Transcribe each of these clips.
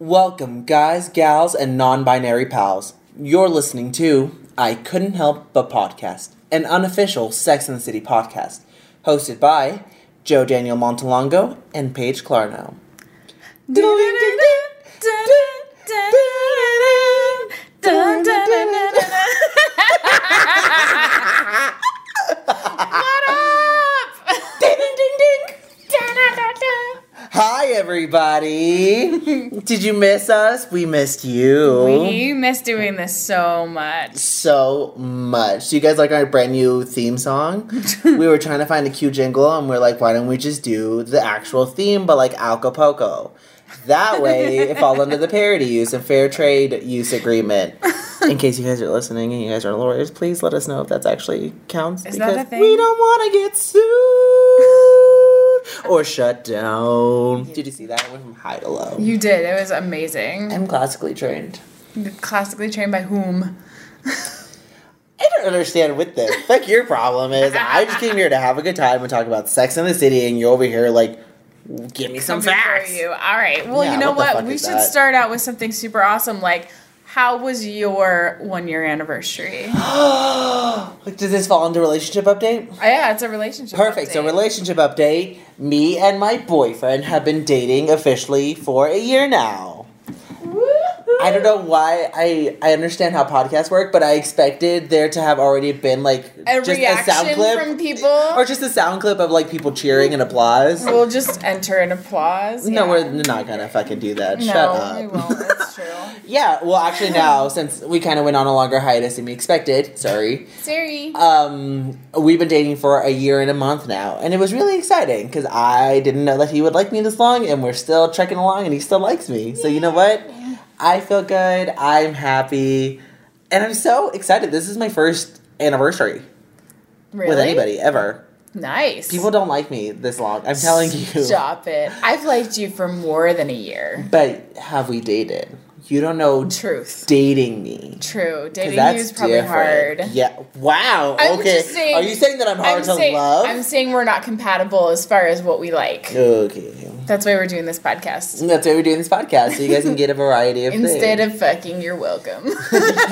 Welcome, guys, gals, and non binary pals. You're listening to I Couldn't Help But Podcast, an unofficial Sex and the City podcast, hosted by Joe Daniel Montalongo and Paige Clarno. Everybody! Did you miss us? We missed you. We miss doing this so much. so much. Do you guys like our brand new theme song? we were trying to find a cute jingle and we're like, why don't we just do the actual theme but like Acapulco? That way it falls under the parody use and fair trade use agreement. In case you guys are listening and you guys are lawyers, please let us know if that's actually counts Is that because a thing? we don't want to get sued or shut down. Did you see that? It went from high to low. You did. It was amazing. I'm classically trained. Classically trained by whom? I don't understand with this. Like your problem is I just came here to have a good time and talk about Sex in the City, and you're over here like, give me some Coming for facts. you. All right. Well, Yeah, you know what what? We should that? start out with something super awesome. Like, how was your one year anniversary? like, does this fall into relationship update? Oh, yeah, it's a relationship. Perfect. So relationship update. Me and my boyfriend have been dating officially for a year now. I don't know why I I understand how podcasts work, but I expected there to have already been like A just a sound clip from people. or just a sound clip of like people cheering and applause. We'll just enter an applause. No, yeah. we're not gonna fucking do that. No, Shut up. we won't. It's true. Yeah, well, actually, now since we kind of went on a longer hiatus than we expected, sorry, Sorry. um, we've been dating for a year and a month now, and it was really exciting because I didn't know that he would like me this long, and we're still trekking along, and he still likes me. So you know what? I feel good. I'm happy, and I'm so excited. This is my first anniversary really? with anybody ever. Nice. People don't like me this long. I'm telling you. Stop it. I've liked you for more than a year. But have we dated? You don't know Truth. dating me. True. Dating you is probably different. hard. Yeah. Wow. I'm okay. saying- Are you saying that I'm hard I'm to saying, love? I'm saying we're not compatible as far as what we like. okay. That's why we're doing this podcast. That's why we're doing this podcast, so you guys can get a variety of things. Instead things. of fucking, you're welcome.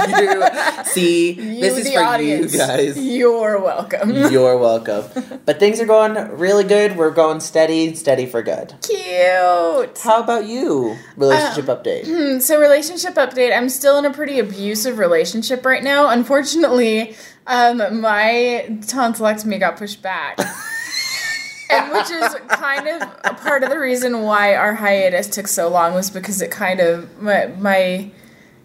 You- see, You, this is the for audience, you guys. You're welcome. You're welcome. But things are going really good. We're going steady, steady for good. Cute. How about you? Relationship Um, update. Hmm, so relationship update. I'm still in a pretty abusive relationship right now. Unfortunately, um, my tonsillectomy got pushed back. and which is kind of a part of the reason why our hiatus took so long was because it kind of my, my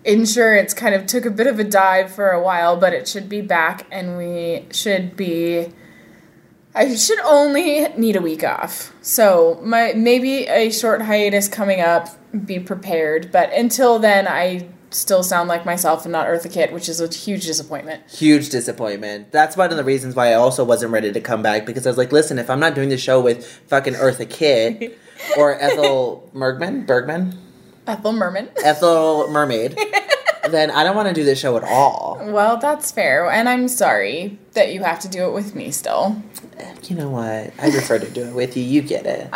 insurance kind of took a bit of a dive for a while, but it should be back and we should be I should only need a week off. So my maybe a short hiatus coming up, be prepared. But until then I still sound like myself and not Eartha Kitt, which is a huge disappointment. Huge disappointment. That's one of the reasons why I also wasn't ready to come back because I was like, listen, if I'm not doing the show with fucking Eartha Kitt or Ethel Bergman, Bergman, Ethel Merman. Ethel Mermaid, then I don't want to do this show at all. Well, that's fair, and I'm sorry that you have to do it with me still. You know what? I prefer to do it with you. You get it.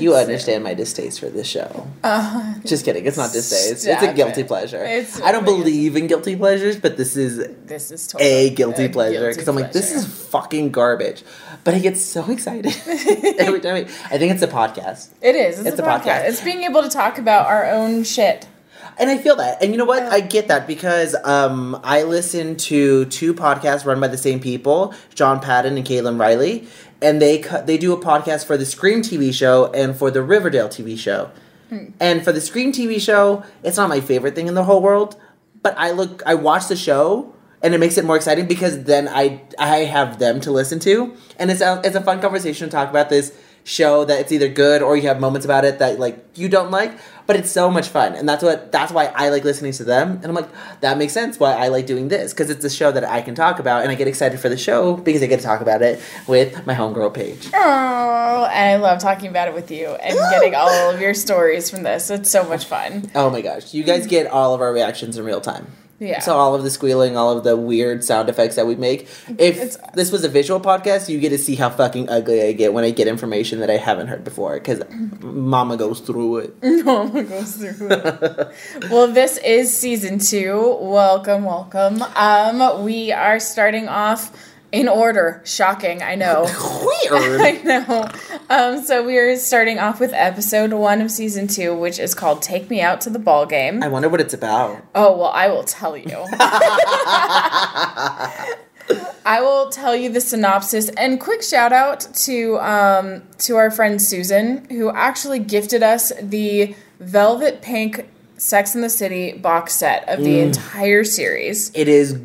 You understand my distaste for this show. Uh, Just kidding. It's not distaste. It's a guilty it. pleasure. It's I don't believe in guilty pleasures, but this is this is totally a guilty a pleasure because I'm like, this is fucking garbage. But I get so excited every time. I, I think it's a podcast, It is. It's, It's a a podcast. podcast. It's being able to talk about our own shit. And I feel that. And you know what? I get that because um, I listen to two podcasts run by the same people, John Patton and Caitlin Riley, and they cu- they do a podcast for the Scream TV show and for the Riverdale TV show. And for the Scream TV show, it's not my favorite thing in the whole world, but I look I watch the show and it makes it more exciting because then I I have them to listen to and it's a, it's a fun conversation to talk about this show that it's either good or you have moments about it that like you don't like but it's so much fun and that's what that's why I like listening to them and I'm like that makes sense why I like doing this because it's a show that I can talk about and I get excited for the show because I get to talk about it with my homegirl Paige. Oh, and I love talking about it with you and getting all of your stories from this. It's so much fun. Oh my gosh, you guys get all of our reactions in real time. Yeah. So all of the squealing, all of the weird sound effects that we make. If It's- this was a visual podcast, you get to see how fucking ugly I get when I get information that I haven't heard before because Mama goes through it. Mama goes through it. well, this is season two. Welcome, welcome. Um, we are starting off in order. Shocking, I know. Weird. I know. Um, so we are starting off with episode one of season two, which is called "Take Me Out to the Ball Game." I wonder what it's about. Oh well, I will tell you. I will tell you the synopsis and quick shout out to um, to our friend Susan who actually gifted us the Velvet Pink Sex in the City box set of the entire series. It is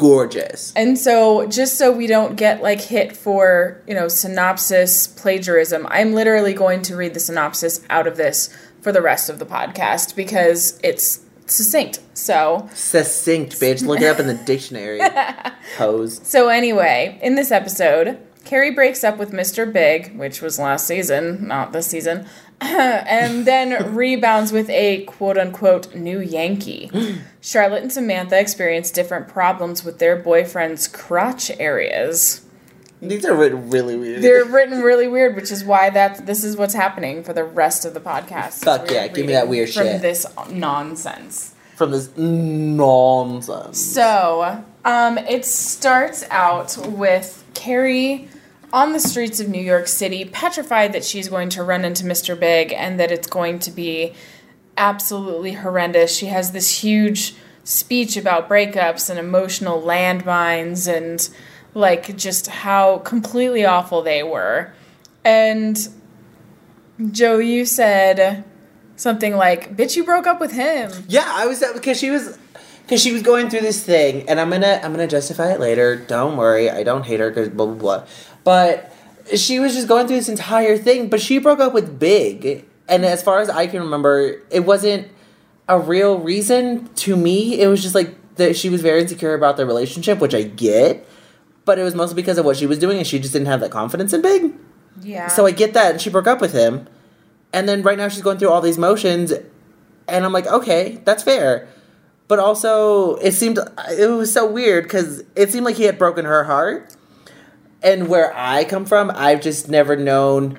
gorgeous. And so just so we don't get like hit for, you know, synopsis plagiarism, I'm literally going to read the synopsis out of this for the rest of the podcast because it's succinct. So Succinct, bitch. Look it up in the dictionary. Hose. So anyway, in this episode, Carrie breaks up with Mr. Big, which was last season, not this season, and then rebounds with a quote unquote new Yankee. Charlotte and Samantha experience different problems with their boyfriend's crotch areas. These are written really weird. They're written really weird, which is why that this is what's happening for the rest of the podcast. Fuck yeah, give me that weird from shit. From this nonsense. From this nonsense. So, um, it starts out with Carrie on the streets of New York City, petrified that she's going to run into Mr. Big and that it's going to be absolutely horrendous. She has this huge speech about breakups and emotional landmines and like just how completely awful they were. And Joe, you said something like, "Bitch, you broke up with him." Yeah, I was uh, because she was because she was going through this thing, and I'm gonna I'm gonna justify it later. Don't worry, I don't hate her because blah blah blah. But she was just going through this entire thing, but she broke up with Big, and as far as I can remember, it wasn't a real reason to me. It was just like that she was very insecure about their relationship, which I get. But it was mostly because of what she was doing, and she just didn't have that confidence in Big. Yeah. So I get that, and she broke up with him, and then right now she's going through all these motions, and I'm like, okay, that's fair, but also it seemed it was so weird because it seemed like he had broken her heart, and where I come from, I've just never known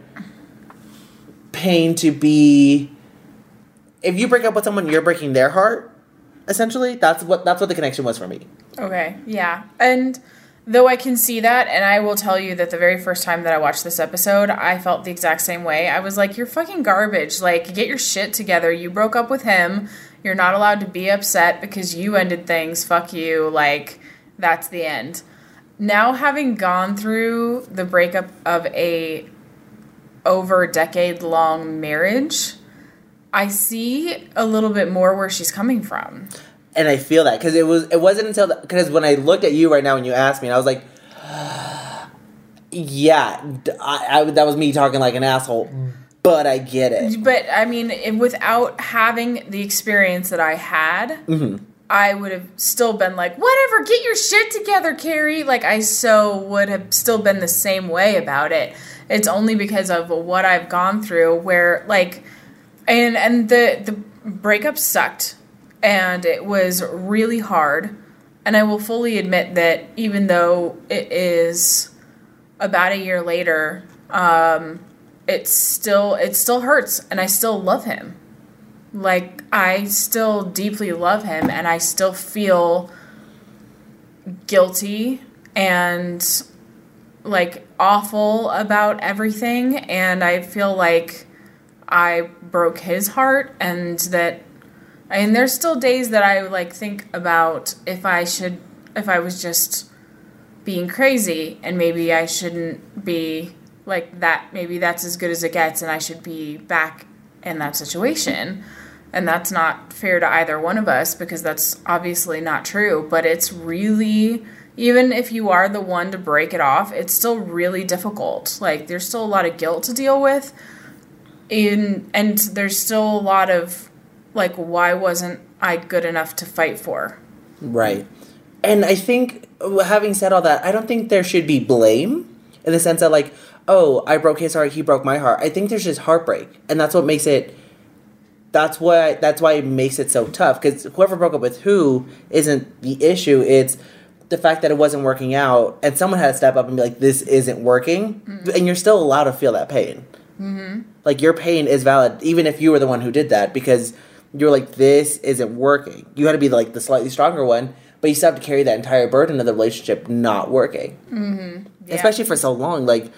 pain to be. If you break up with someone, you're breaking their heart. Essentially, that's what that's what the connection was for me. Okay, yeah. And though I can see that, and I will tell you that the very first time that I watched this episode, I felt the exact same way. I was like, you're fucking garbage. Like, get your shit together. You broke up with him. You're not allowed to be upset because you ended things. Fuck you. Like, that's the end. Now, having gone through the breakup of a over decade long marriage, I see a little bit more where she's coming from. and I feel that because it was it wasn't until because when I looked at you right now when you asked me, and I was like, yeah, I, I- that was me talking like an asshole, but I get it. But I mean, it- without having the experience that I had, mm-hmm. I would have still been like, whatever, get your shit together, Carrie. Like, I so would have still been the same way about it. It's only because of what I've gone through where, like, and and the the breakup sucked and it was really hard and i will fully admit that even though it is about a year later um it still it still hurts and i still love him like i still deeply love him and i still feel guilty and like awful about everything. And i feel like I broke his heart and that and there's still days that I like think about if I should if I was just being crazy and maybe I shouldn't be like that maybe that's as good as it gets and I should be back in that situation and that's not fair to either one of us because that's obviously not true but it's really even if you are the one to break it off it's still really difficult like there's still a lot of guilt to deal with in and there's still a lot of like why wasn't I good enough to fight for? Right. And I think, having said all that, I don't think there should be blame in the sense that, like, oh, I broke his heart, he broke my heart. I think there's just heartbreak. And that's what makes it that's why that's why it makes it so tough because whoever broke up with who isn't the issue. It's the fact that it wasn't working out, and someone had to step up and be like, "This isn't working," and you're still allowed to feel that pain. Mm-hmm. Like your pain is valid, even if you were the one who did that, because you're like, "This isn't working." You had to be like the slightly stronger one, but you still have to carry that entire burden of the relationship not working, mm-hmm. Yeah. especially for so long. Like,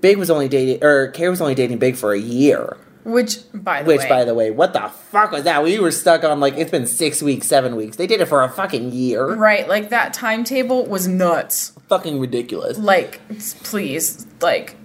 Big was only dating, or Carrie was only dating Big for a year. Which, by the Which, way, by the way, what the fuck was that? We were stuck on like it's been six weeks, seven weeks. They did it for a fucking year. right, like that timetable was nuts. Fucking ridiculous. Like, please, like,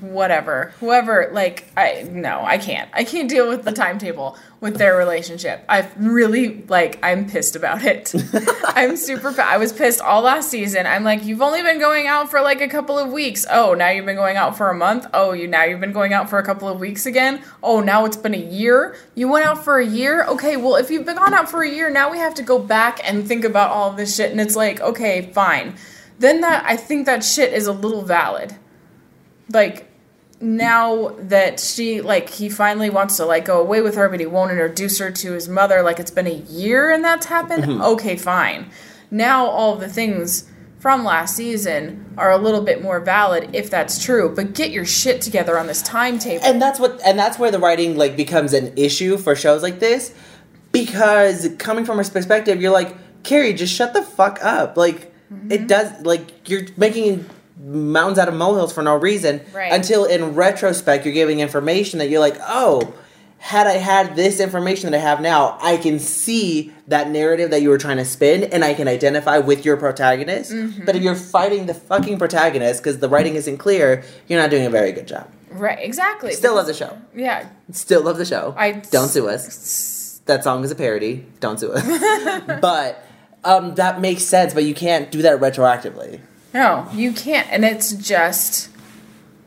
whatever, whoever, like, I no, I can't. I can't deal with the timetable with their relationship. I've really like, I'm pissed about it. I'm super. I was pissed all last season. I'm like, you've only been going out for like a couple of weeks. Oh, now you've been going out for a month. Oh, you now you've been going out for a couple of weeks again. Oh, now it's been a year. You went out for a year. Okay, well, if you've been gone out for a year, now we have to go back and think about all this shit. And it's like, okay, fine. Then that I think that shit is a little valid like now that she like he finally wants to like go away with her but he won't introduce her to his mother like it's been a year and that's happened? Okay fine. Now all the things from last season are a little bit more valid if that's true but get your shit together on this timetable. And that's what and that's where the writing like becomes an issue for shows like this because coming from her perspective you're like carrie just shut the fuck up. Like Mm-hmm. it does like you're making mountains out of molehills for no reason Right. until in retrospect you're giving information that you're like oh had i had this information that i have now i can see that narrative that you were trying to spin and i can identify with your protagonist Mm-hmm. but if you're fighting the fucking protagonist because the writing isn't clear you're not doing a very good job right exactly still love the show yeah Still love the show. I- don't sue us. That song is a parody. Don't sue us. but um, that makes sense. But you can't do that retroactively. No, you can't. And it's just,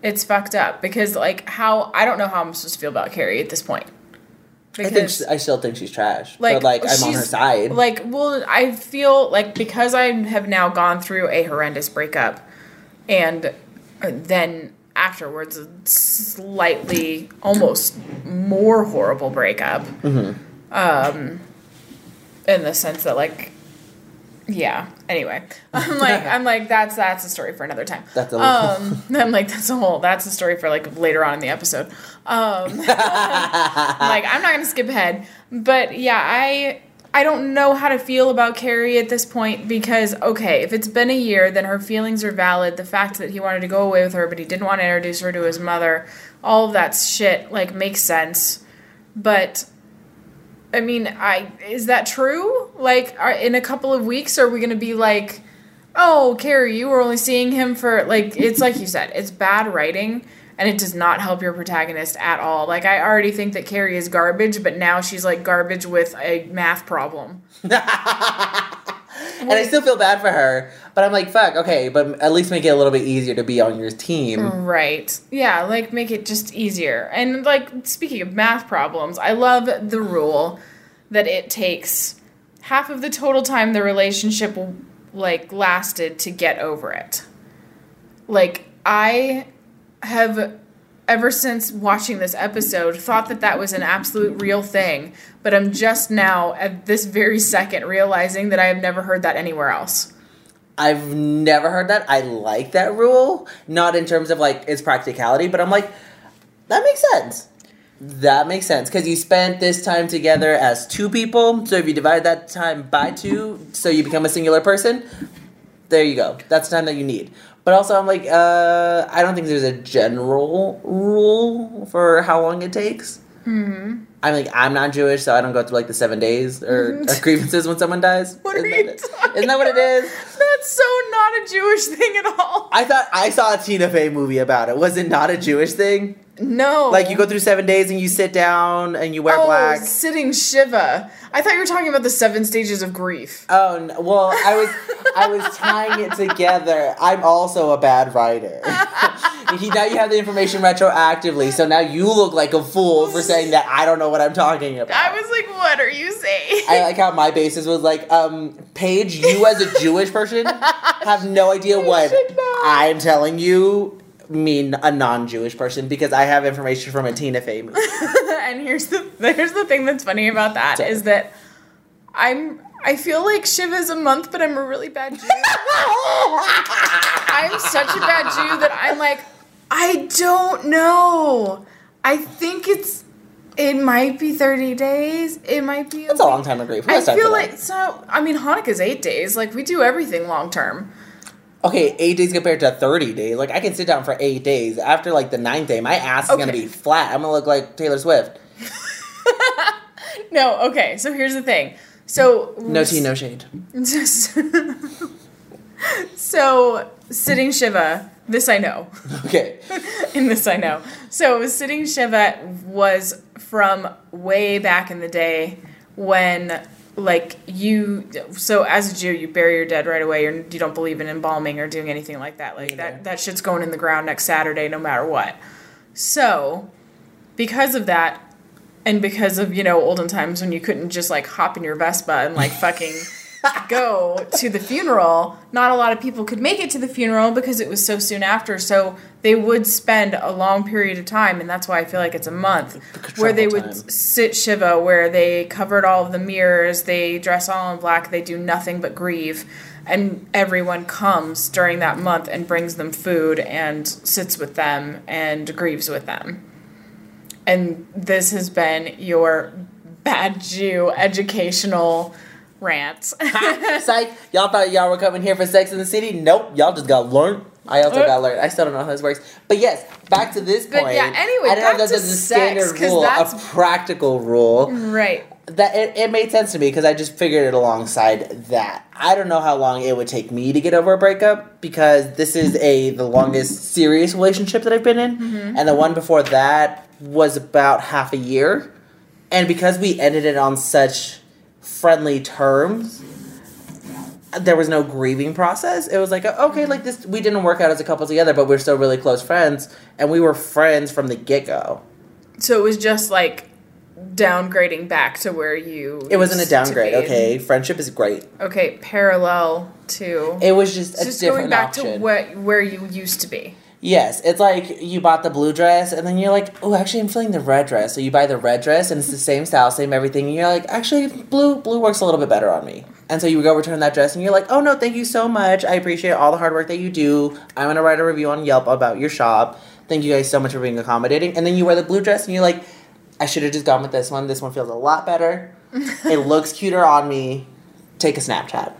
it's fucked up because, like, how, I don't know how I'm supposed to feel about Carrie at this point. I think she, I still think she's trash. but like I'm on her side. Like, well, I feel like because I have now gone through a horrendous breakup and then afterwards a slightly, almost more horrible breakup. Mm-hmm. Um, in the sense that, like, yeah. Anyway, I'm like, I'm like, that's that's a story for another time. That's a- um. I'm like, that's a whole. That's a story for like later on in the episode. Um. like, I'm not gonna skip ahead, but yeah, I I don't know how to feel about Carrie at this point because okay, if it's been a year, then her feelings are valid. The fact that he wanted to go away with her, but he didn't want to introduce her to his mother, all of that shit like makes sense, but. I mean, I is that true? Like, are, in a couple of weeks, are we gonna be like, oh, Carrie, you were only seeing him for like? It's like you said, it's bad writing, and it does not help your protagonist at all. Like, I already think that Carrie is garbage, but now she's like garbage with a math problem. and I still feel bad for her. But I'm like, fuck. Okay, but at least make it a little bit easier to be on your team. Right. Yeah, like make it just easier. And like speaking of math problems, I love the rule that it takes half of the total time the relationship like lasted to get over it. Like I have ever since watching this episode thought that that was an absolute real thing, but I'm just now at this very second realizing that I have never heard that anywhere else. I've never heard that. I like that rule. Not in terms of like its practicality, but I'm like, that makes sense. That makes sense because you spent this time together as two people. So if you divide that time by two, so you become a singular person, there you go. That's the time that you need. But also, I'm like, uh, I don't think there's a general rule for how long it takes. Mm-hmm. I'm like, I'm not Jewish, so I don't go through like the seven days or grievances when someone dies. What are you that, talking Isn't that what it is? That's so not a Jewish thing at all. I thought I saw a Tina Fey movie about it. Was it not a Jewish thing? No. Like you go through seven days and you sit down and you wear oh, black. sitting Shiva. I thought you were talking about the seven stages of grief. Oh no. well, I was I was tying it together. I'm also a bad writer. he, now you have the information retroactively, so now you look like a fool for saying that I don't know what I'm talking about. I was like, what are you saying? I like how my basis was like, um, Paige, you as a Jewish person have no idea what. I'm telling you mean a non-Jewish person because I have information from a Tina Fey movie. and here's the here's the thing that's funny about that Sorry. is that I'm I feel like Shiva is a month, but I'm a really bad Jew. I'm such a bad Jew that I'm like, I don't know. I think it's it might be 30 days. It might be That's a long time to. Who I feel like so I mean Hanukkah's 8 days. Like we do everything long term. Okay, eight days compared to 30 days. Like, I can sit down for eight days. After, like, the ninth day, my ass is gonna be flat. I'm gonna look like Taylor Swift. No, okay. So here's the thing. So No tea, no shade. so sitting Shiva, this I know. Okay. in this I know. So sitting Shiva was from way back in the day when like you so as a Jew you bury your dead right away You're, you don't believe in embalming or doing anything like that like that that shit's going in the ground next Saturday no matter what. So because of that and because of you know olden times when you couldn't just like hop in your Vespa and like fucking go to the funeral, not a lot of people could make it to the funeral because it was so soon after. So they would spend a long period of time, and that's why I feel like it's a month, where they would time. sit Shiva, where they covered all of the mirrors, they dress all in black, they do nothing but grieve. And everyone comes during that month and brings them food and sits with them and grieves with them. And this has been your bad Jew educational rant. Psych. Y'all thought y'all were coming here for Sex in the City? Nope. Y'all just got learned. I also Uh. got learned. I still don't know how this works. But yes, back to this But point. yeah, anyway, I didn't know back that to there's a sex, standard rule, a practical rule. right. That it, it made sense to me because I just figured it alongside that. I don't know how long it would take me to get over a breakup because this is a the longest serious relationship that I've been in, Mm-hmm. and the one before that was about half a year. And because we ended it on such friendly terms, there was no grieving process. It was like, uh, okay, like this, we didn't work out as a couple together, but we're still really close friends, and we were friends from the get go. So it was just like downgrading back to where you. It wasn't a downgrade. Okay, friendship is great. Okay, parallel to. It was just a just different going back option. to what where you used to be. Yes, it's like you bought the blue dress, and then you're like, oh, actually, I'm feeling the red dress. So you buy the red dress, and it's the same style, same everything. And you're like, actually, blue blue works a little bit better on me. And so you go return that dress, and you're like, oh no, thank you so much. I appreciate all the hard work that you do. I'm gonna write a review on Yelp about your shop. Thank you guys so much for being accommodating. And then you wear the blue dress, and you're like, I should have just gone with this one. This one feels a lot better. it looks cuter on me. Take a Snapchat.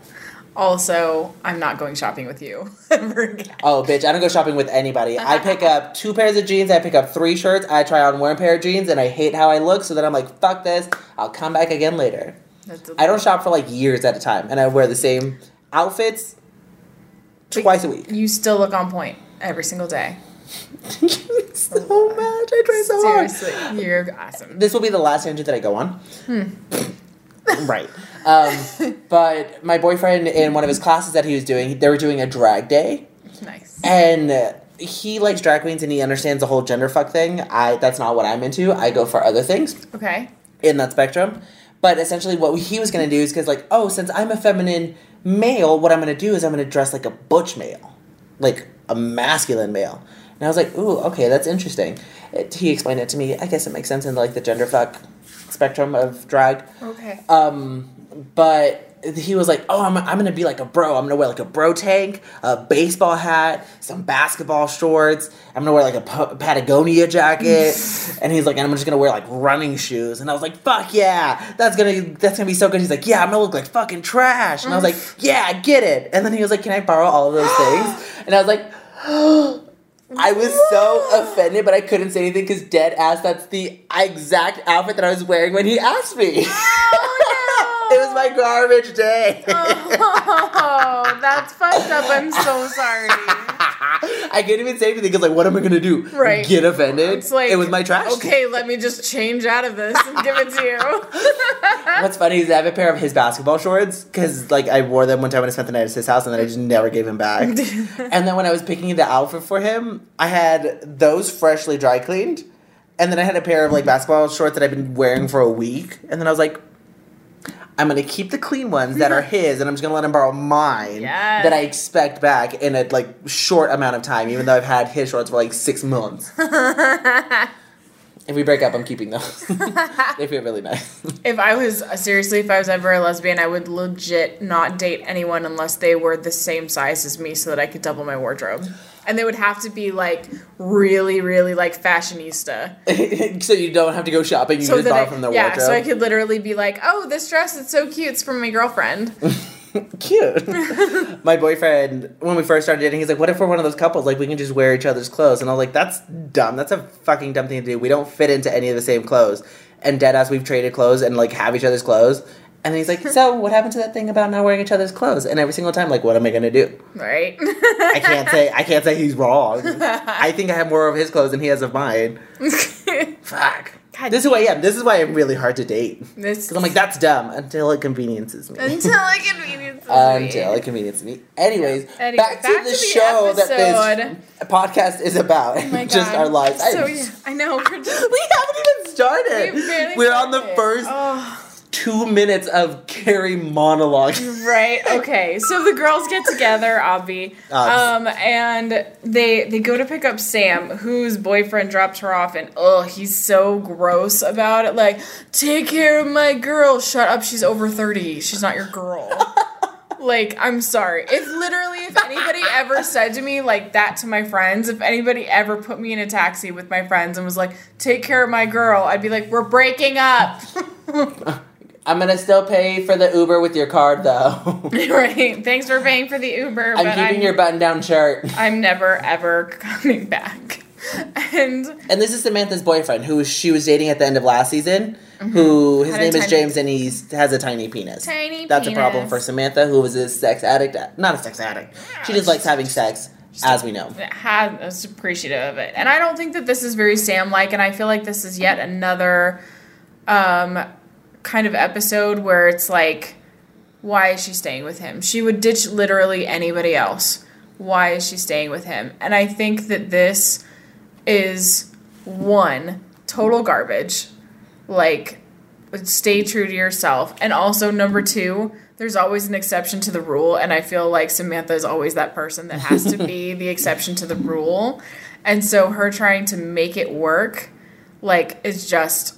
Also, I'm not going shopping with you ever again. Oh, bitch, I don't go shopping with anybody. I pick up two pairs of jeans, I pick up three shirts, I try on one pair of jeans, and I hate how I look, so then I'm like, fuck this, I'll come back again later. I don't shop for like years at a time, and I wear the same outfits twice a week. You still look on point every single day. Thank you so much, I try so hard. Seriously, you're awesome. This will be the last tangent that I go on. Hmm. Right. Um, but my boyfriend, in one of his classes that he was doing, they were doing a drag day. Nice. and he likes drag queens and he understands the whole gender fuck thing. I that's not what I'm into. I go for other things Okay. in that spectrum. But essentially, what he was gonna do is because like, oh, since I'm a feminine male, what I'm gonna do is I'm gonna dress like a butch male, like a masculine male. And I was like, ooh, okay, that's interesting. It, he explained it to me. I guess it makes sense in like the gender fuck spectrum of drag. Okay. Um, but he was like, "Oh, I'm, I'm gonna be like a bro. I'm gonna wear like a bro tank, a baseball hat, some basketball shorts. I'm gonna wear like a Pa- Patagonia jacket." and he's like, "And I'm just gonna wear like running shoes." And I was like, "Fuck yeah, that's gonna that's gonna be so good." He's like, "Yeah, I'm gonna look like fucking trash." And I was like, "Yeah, I get it." And then he was like, "Can I borrow all of those things?" And I was like. I was so offended, but I couldn't say anything because dead ass. That's the exact outfit that I was wearing when he asked me. Oh, no. Was my garbage day. Oh, that's fucked up. I'm so sorry. I can't even say anything because, like, what am I gonna do? Right. Get offended? It's like it was my trash. Okay, let me just change out of this and give it to you. What's funny is I have a pair of his basketball shorts because, like, I wore them one time when I spent the night at his house, and then I just never gave him back. and then when I was picking the outfit for him, I had those freshly dry cleaned, and then I had a pair of like basketball shorts that I've been wearing for a week, and then I was like. I'm gonna keep the clean ones that are his, and I'm just gonna let him borrow mine Yes. that I expect back in a like short amount of time, even though I've had his shorts for like six months. if we break up, I'm keeping those. they feel really nice. If I was seriously, if I was ever a lesbian, I would legit not date anyone unless they were the same size as me, so that I could double my wardrobe. And they would have to be like really, really like fashionista. so you don't have to go shopping; you So just borrow I, from the yeah, wardrobe. so I could literally be like, "Oh, this dress is so cute. It's from my girlfriend." Cute. My boyfriend, when we first started dating, he's like, "What if we're one of those couples? Like, we can just wear each other's clothes?" And I was like, "That's dumb. That's a fucking dumb thing to do. We don't fit into any of the same clothes." And dead ass, we've traded clothes and like have each other's clothes. And he's like, "So, what happened to that thing about not wearing each other's clothes?" And every single time, like, what am I gonna do? right? I can't say. I can't say he's wrong. I think I have more of his clothes than he has of mine. Fuck. God this is who I am. This is why I'm really hard to date. this Because I'm like, that's dumb until it conveniences me. until I convenience Until it conveniences me. Anyways, Anyway, back, back to the to the show that this podcast is about. Oh just our lives. I- So yeah, I know. We're just, we haven't even started. We we're on the first Oh. Two minutes of Carrie monologue. Right. Okay. So the girls get together, Obvi, um, and they they go to pick up Sam, whose boyfriend dropped her off, and oh, he's so gross about it. Like, take care of my girl. Shut up. She's over thirty. She's not your girl. like, I'm sorry. If literally, if anybody ever said to me like that to my friends, if anybody ever put me in a taxi with my friends and was like, take care of my girl, I'd be like, we're breaking up. I'm gonna still pay for the Uber with your card though. right. Thanks for paying for the Uber. I'm keeping I'm, your button-down shirt. I'm never ever coming back. And And this is Samantha's boyfriend, who she was dating at the end of last season. Who his Mm-hmm. Had name is tiny- James, and he has a tiny penis. Tiny That's a problem for Samantha, who was a sex addict. Not a sex addict. She just likes having sex, as we know. had was appreciative of it. And I don't think that this is very Sam like, and I feel like this is yet another um kind of episode where it's like, why is she staying with him? She would ditch literally anybody else. Why is she staying with him? And I think that this is one total garbage. Like stay true to yourself. And also number 2, there's always an exception to the rule and I feel like Samantha is always that person that has to be the exception to the rule. And so her trying to make it work like is just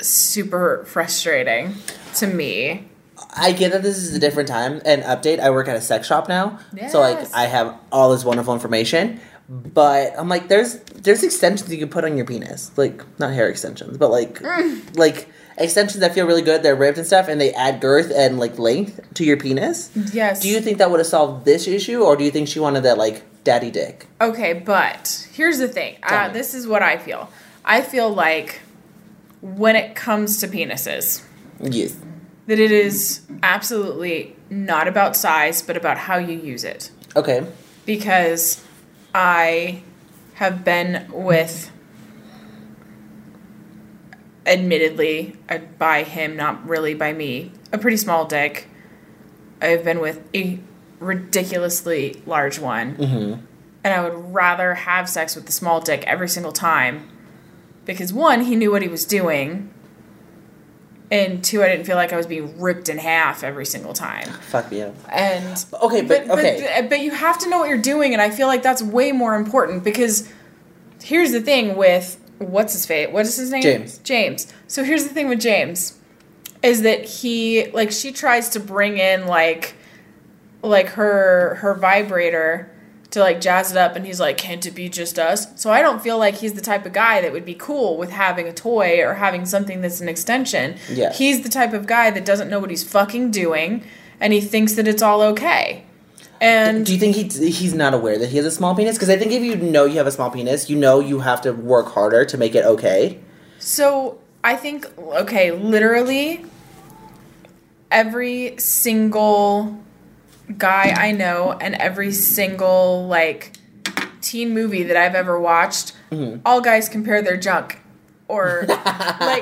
super frustrating to me. I get that this is a different time. And update, I work at a sex shop now, so like I have all this wonderful information. But I'm like, there's there's extensions you can put on your penis, like not hair extensions, but like Mm. like extensions that feel really good. They're ribbed and stuff, and they add girth and like length to your penis. Yes. Do you think that would have solved this issue, or do you think she wanted that like daddy dick? Okay, but here's the thing. Uh, this is what I feel. I feel like when it comes to penises, Yes. that it is absolutely not about size, but about how you use it. Okay. Because I have been with, admittedly, uh, by him, not really by me, a pretty small dick. I've been with a ridiculously large one. Mm-hmm. And I would rather have sex with the small dick every single time. Because one, he knew what he was doing. And two, I didn't feel like I was being ripped in half every single time. Fuck yeah. And Okay, but, but, okay. but but you have to know what you're doing, and I feel like that's way more important because here's the thing with what's his fate? What is his name? James. James. So here's the thing with James is that he like she tries to bring in like like her her vibrator to like jazz it up and he's like can't it be just us so i don't feel like he's the type of guy that would be cool with having a toy or having something that's an extension Yes. he's the type of guy that doesn't know what he's fucking doing and he thinks that it's all okay and Do you think he he's not aware that he has a small penis? Because I think if you know you have a small penis, you know you have to work harder to make it okay. So I think okay, literally every single guy I know and every single like teen movie that I've ever watched, Mm-hmm. all guys compare their junk. Or like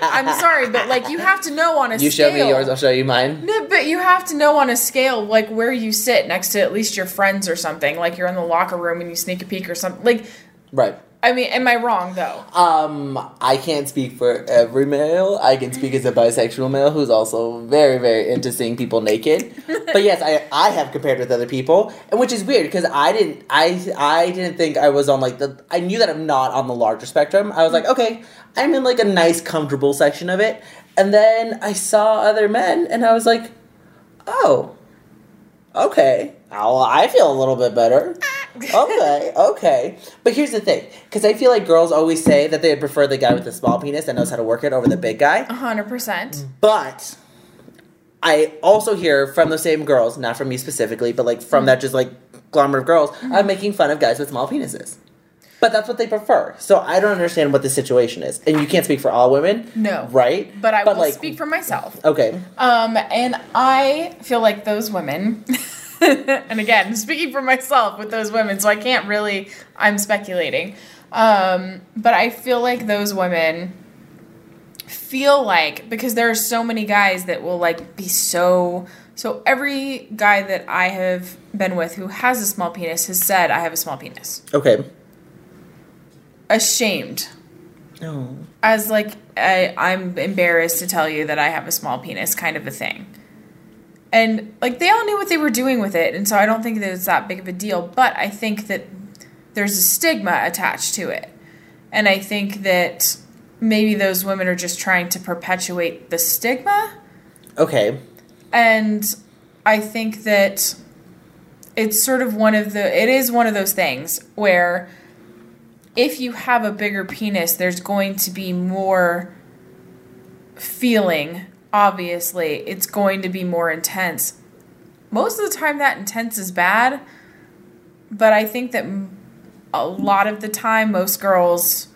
I'm sorry, but like you have to know on a You scale. show me yours, I'll show you mine. No, but you have to know on a scale like where you sit next to at least your friends or something. Like you're in the locker room and you sneak a peek or something. Like Right. I mean, am I wrong though? Um, I can't speak for every male. I can speak as a bisexual male who's also very, very into seeing people naked. but yes, I I have compared with other people, and which is weird because I didn't I I didn't think I was on like the I knew that I'm not on the larger spectrum. I was like, okay, I'm in like a nice, comfortable section of it, and then I saw other men, and I was like, oh, okay, well, I feel a little bit better okay, okay. But here's the thing, because I feel like girls always say that they prefer the guy with the small penis that knows how to work it over the big guy. A hundred percent. But I also hear from the same girls, not from me specifically, but like from that just like glamour of girls, I'm making fun of guys with small penises. But that's what they prefer. So I don't understand what the situation is. And you can't speak for all women. No. Right? But I will speak for myself. Okay. Um, and I feel like those women. and again, speaking for myself with those women, so I can't really, I'm speculating. Um, but I feel like those women feel like, because there are so many guys that will like be so, so every guy that I have been with who has a small penis has said, I have a small penis. Okay. Ashamed. No. As like, I, I'm embarrassed to tell you that I have a small penis kind of a thing and like they all knew what they were doing with it and so i don't think that it's that big of a deal but i think that there's a stigma attached to it. And i think that maybe those women are just trying to perpetuate the stigma. Okay. And i think that it's sort of one of the it is one of those things where if you have a bigger penis there's going to be more feeling obviously it's going to be more intense. Most of the time, that intense is bad, but I think that a lot of the time, most girls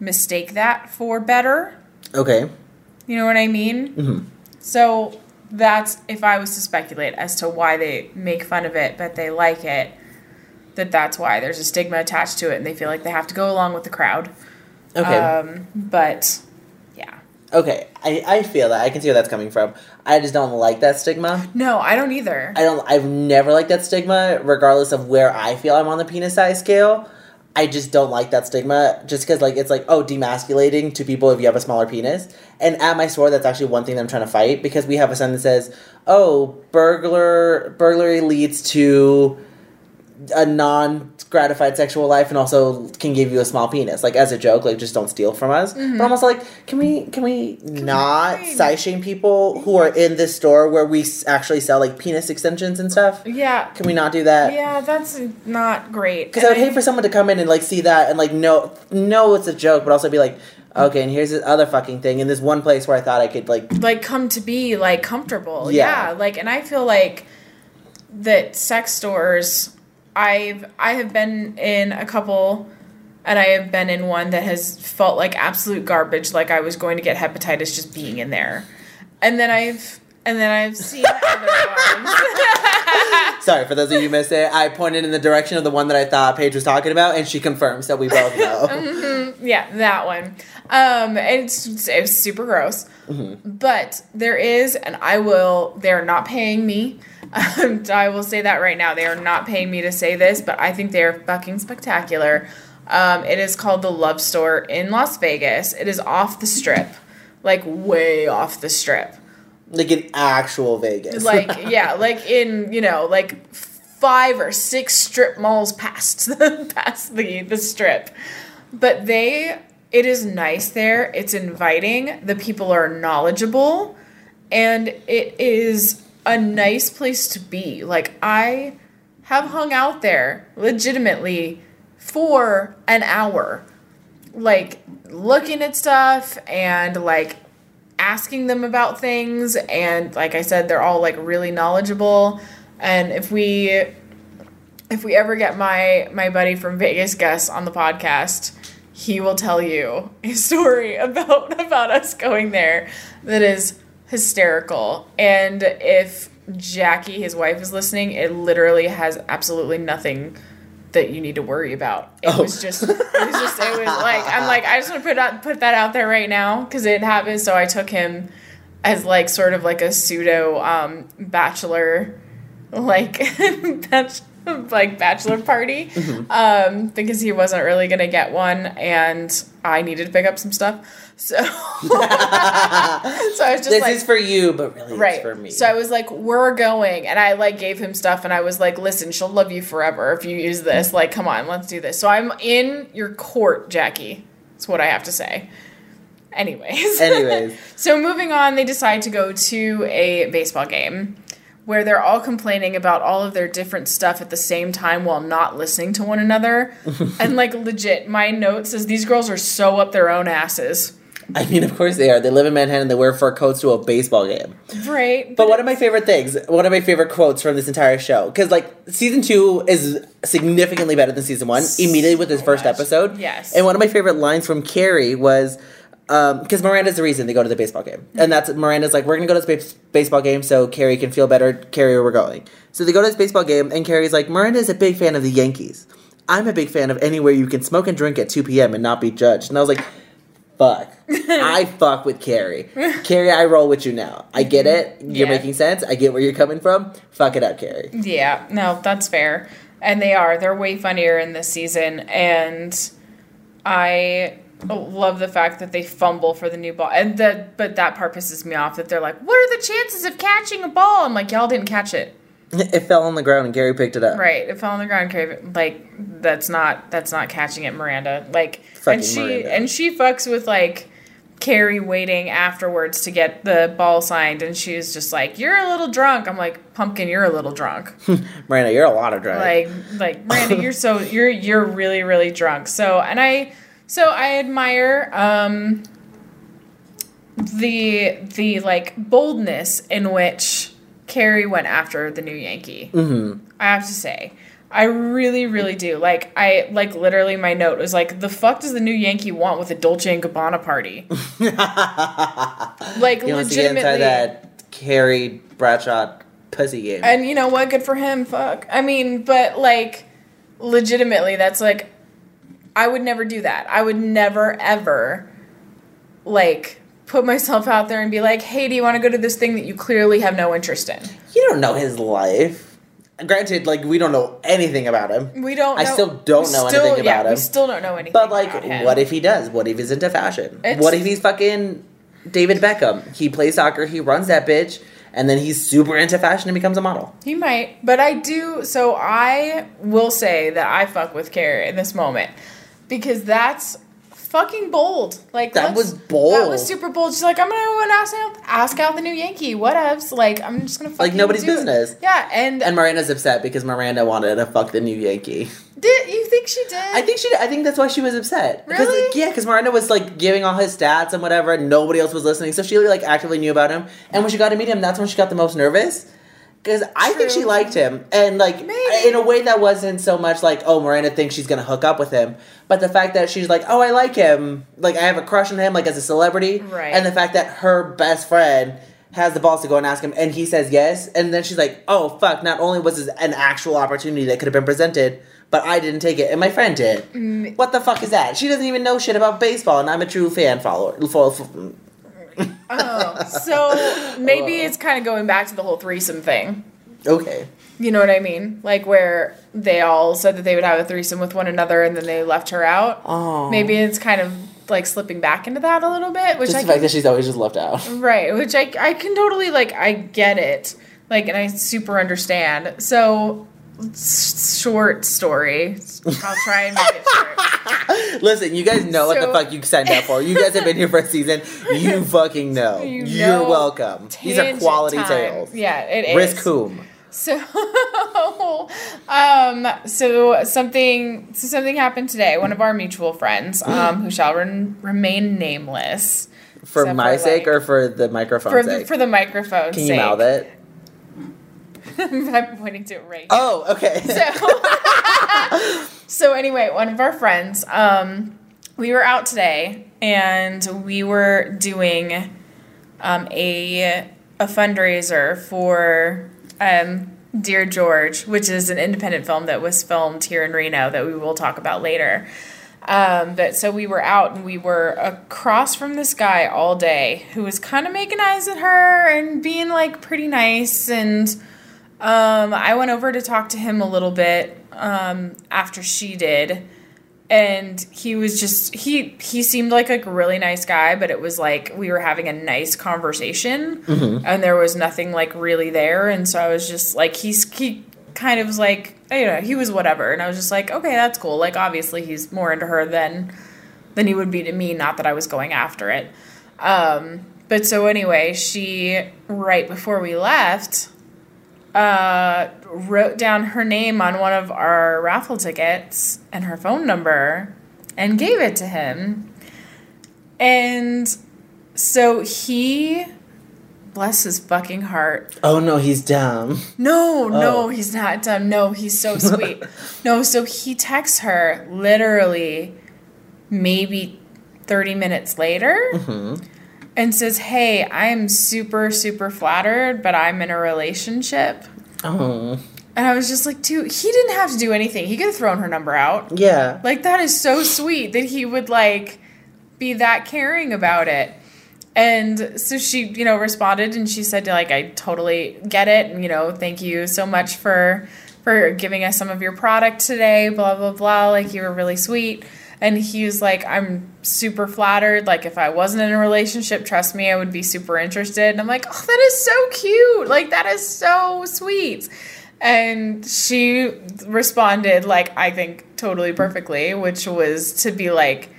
mistake that for better. Okay. You know what I mean? Mm-hmm. So that's if I was to speculate as to why they make fun of it, but they like it. That that's why there's a stigma attached to it, and they feel like they have to go along with the crowd. Okay. Um, but Okay, I, I feel that. I can see where that's coming from. I just don't like that stigma. No, I don't either. I don't I've never liked that stigma, regardless of where I feel I'm on the penis size scale. I just don't like that stigma just because like it's like oh demasculating to people if you have a smaller penis. And at my store, that's actually one thing that I'm trying to fight because we have a sign that says oh burglar burglary leads to a non gratified sexual life and also can give you a small penis. Like as a joke like just don't steal from us. Mm-hmm. but almost like can we can we can not size shame people who are in this store where we actually sell like penis extensions and stuff? Yeah. Can we not do that? Yeah that's not great. Because i would hate for someone to come in and like see that and like know know it's a joke but also be like okay and here's this other fucking thing in this one place where i thought i could like like come to be like comfortable. Yeah, yeah like and i feel like that sex stores I've I have been in a couple and I have been in one that has felt like absolute garbage, like I was going to get hepatitis just being in there. And then I've and then I've seen other ones. Sorry, for those of you who missed it, I pointed in the direction of the one that I thought Paige was talking about, and she confirms that we both know. mm-hmm. Yeah, that one. Um, it's it was super gross, mm-hmm. but there is, and I will. They're not paying me. Um, I will say that right now. They are not paying me to say this, but I think they are fucking spectacular. Um, it is called the Love Store in Las Vegas. It is off the strip, like way off the strip. Like in actual Vegas. like, yeah, like in, you know, like five or six strip malls past the, past the, the strip. But they, it is nice there. It's inviting. The people are knowledgeable. And it is a nice place to be. Like I have hung out there legitimately for an hour. Like looking at stuff and like asking them about things and like I said they're all like really knowledgeable and if we if we ever get my my buddy from Vegas Gus on the podcast he will tell you a story about about us going there that is hysterical. And if Jackie, his wife, is listening, it literally has absolutely nothing that you need to worry about. It oh. was just, it was just, it was like, I'm like, I just want to put out, put that out there right now because it happened. So I took him as like sort of like a pseudo um, bachelor, like like bachelor party Mm-hmm. um, because he wasn't really gonna get one, and I needed to pick up some stuff. So, so I was just this like, is for you, but really right. it's for me. So I was like, "We're going," and I like gave him stuff, and I was like, "Listen, she'll love you forever if you use this. Like, come on, let's do this." So I'm in your court, Jackie. That's what I have to say. Anyways. Anyways. so moving on, they decide to go to a baseball game where they're all complaining about all of their different stuff at the same time while not listening to one another. and like legit, my note says these girls are so up their own asses. I mean, of course they are. They live in Manhattan. They wear fur coats to a baseball game. Right. But one of my favorite things, one of my favorite quotes from this entire show, because like season two is significantly better than season one. Immediately with this first episode, Yes. And one of my favorite lines from Carrie was, um, because Miranda's the reason they go to the baseball game, and that's Miranda's like, we're gonna go to this bas- baseball game so Carrie can feel better. Carrie, we're going. So they go to this baseball game, and Carrie's like, Miranda is a big fan of the Yankees. I'm a big fan of anywhere you can smoke and drink at 2 p.m. and not be judged. And I was like, fuck. I fuck with Carrie. Carrie, I roll with you now. I get mm-hmm. it. You're Yeah. making sense. I get where you're coming from. Fuck it up, Carrie. Yeah, no, that's fair. And they are. They're way funnier in this season. And I love the fact that they fumble for the new ball. And that but that part pisses me off that they're like, What are the chances of catching a ball? I'm like, Y'all didn't catch it. It fell on the ground and Gary picked it up. Right. It fell on the ground, Carrie. Like, that's not that's not catching it, Miranda. Like Fucking and she Miranda. and she fucks with like Carrie waiting afterwards to get the ball signed and she's just like, You're a little drunk. I'm like, Pumpkin, you're a little drunk. Miranda, you're a lot of drunk. like like Miranda, you're so you're you're really really drunk. So and I so I admire um the the like boldness in which Carrie went after the new Yankee. mm-hmm. I have to say. I really, really do. Like, I like literally my note was like, "The fuck does the new Yankee want with a Dolce and Gabbana party?" like, He wants to get legitimately. that Carrie Bradshaw pussy game. And you know what? Good for him. Fuck. I mean, but like, legitimately, that's like, I would never do that. I would never, ever, like, put myself out there and be like, hey, do you want to go to this thing that you clearly have no interest in? you don't know his life. Granted, like we don't know anything about him. We don't I know- still don't know still- anything yeah, about him. We still don't know anything But like, what if he does? What if he's into fashion? It's- what if he's fucking David Beckham? He plays soccer, he runs that bitch, and then he's super into fashion and becomes a model. He might, but I do. So I will say that I fuck with Carrie in this moment because that's fucking bold. Like That was bold. That was super bold. She's like, I'm gonna go and ask out, ask out the new Yankee. Whatevs. Like I'm just gonna fucking like nobody's do it. business. Yeah, and, And Miranda's upset because Miranda wanted to fuck the new Yankee. did you think she did? I think she. I think that's why she was upset. Because, Really? like, yeah, because Miranda was like giving all his stats and whatever, and nobody else was listening. So she like actively knew about him. And when she got to meet him, that's when she got the most nervous. Because I think she liked him, and like Maybe. in a way that wasn't so much like, oh, Miranda thinks she's gonna hook up with him, but the fact that she's like, oh, I like him, like I have a crush on him, like as a celebrity, Right. and the fact that her best friend has the balls to go and ask him, and he says yes, and then she's like, oh fuck, not only was this an actual opportunity that could have been presented, but I didn't take it, and my friend did. Mm. What the fuck is that? She doesn't even know shit about baseball, and I'm a true fan follower. Fo- oh, so maybe it's kind of going back to the whole threesome thing. Okay. You know what I mean? Like where they all said that they would have a threesome with one another and then they left her out. Oh. Maybe it's kind of like slipping back into that a little bit, which Just I the fact can, that she's always just left out. right, which I I can totally like I get it, like and I super understand. So short story. I'll try and make it short. Listen, you guys know what the fuck you signed up for. You guys have been here for a season. You fucking know. You You know are welcome. These are quality time. sales. Yeah, it is. Risk whom? So, um, so something, so something happened today. One of our mutual friends, um, who shall ren- remain nameless, For my for, sake like- or for the microphone for the, sake? for the microphone Can you sake. mouth it? I'm pointing to it right. Now. Oh, okay. So, so anyway, one of our friends, um, we were out today and we were doing um, a a fundraiser for um, Dear George, which is an independent film that was filmed here in Reno that we will talk about later. Um, but so we were out and we were across from this guy all day who was kind of making eyes at her and being like pretty nice and Um, I went over to talk to him a little bit um, after she did, and he was just he he seemed like a really nice guy, but it was like we were having a nice conversation, and there was nothing like really there, and so I was just like he's he kind of was like you know he was whatever, and I was just like okay that's cool. Like obviously he's more into her than than he would be to me. Not that I was going after it. Um, but so anyway, she right before we left uh, wrote down her name on one of our raffle tickets and her phone number and gave it to him. And so he, bless his fucking heart. Oh no, he's dumb. No, no, Oh. he's not dumb. No, he's so sweet. no, so he texts her literally maybe 30 minutes later and says, Hey, I am super, super flattered, but I'm in a relationship. Oh, And I was just like, dude, he didn't have to do anything. He could have thrown her number out. yeah. Like, that is so sweet that he would, like, be that caring about it. And so she, you know, responded and she said, to like, I totally get it. And, you know, thank you so much for for giving us some of your product today, blah, blah, blah. Like, you were really sweet. And he was like, I'm super flattered. Like, if I wasn't in a relationship, trust me, I would be super interested. And I'm like, oh, that is so cute. Like, that is so sweet. And she responded, like, I think totally perfectly, which was to be like,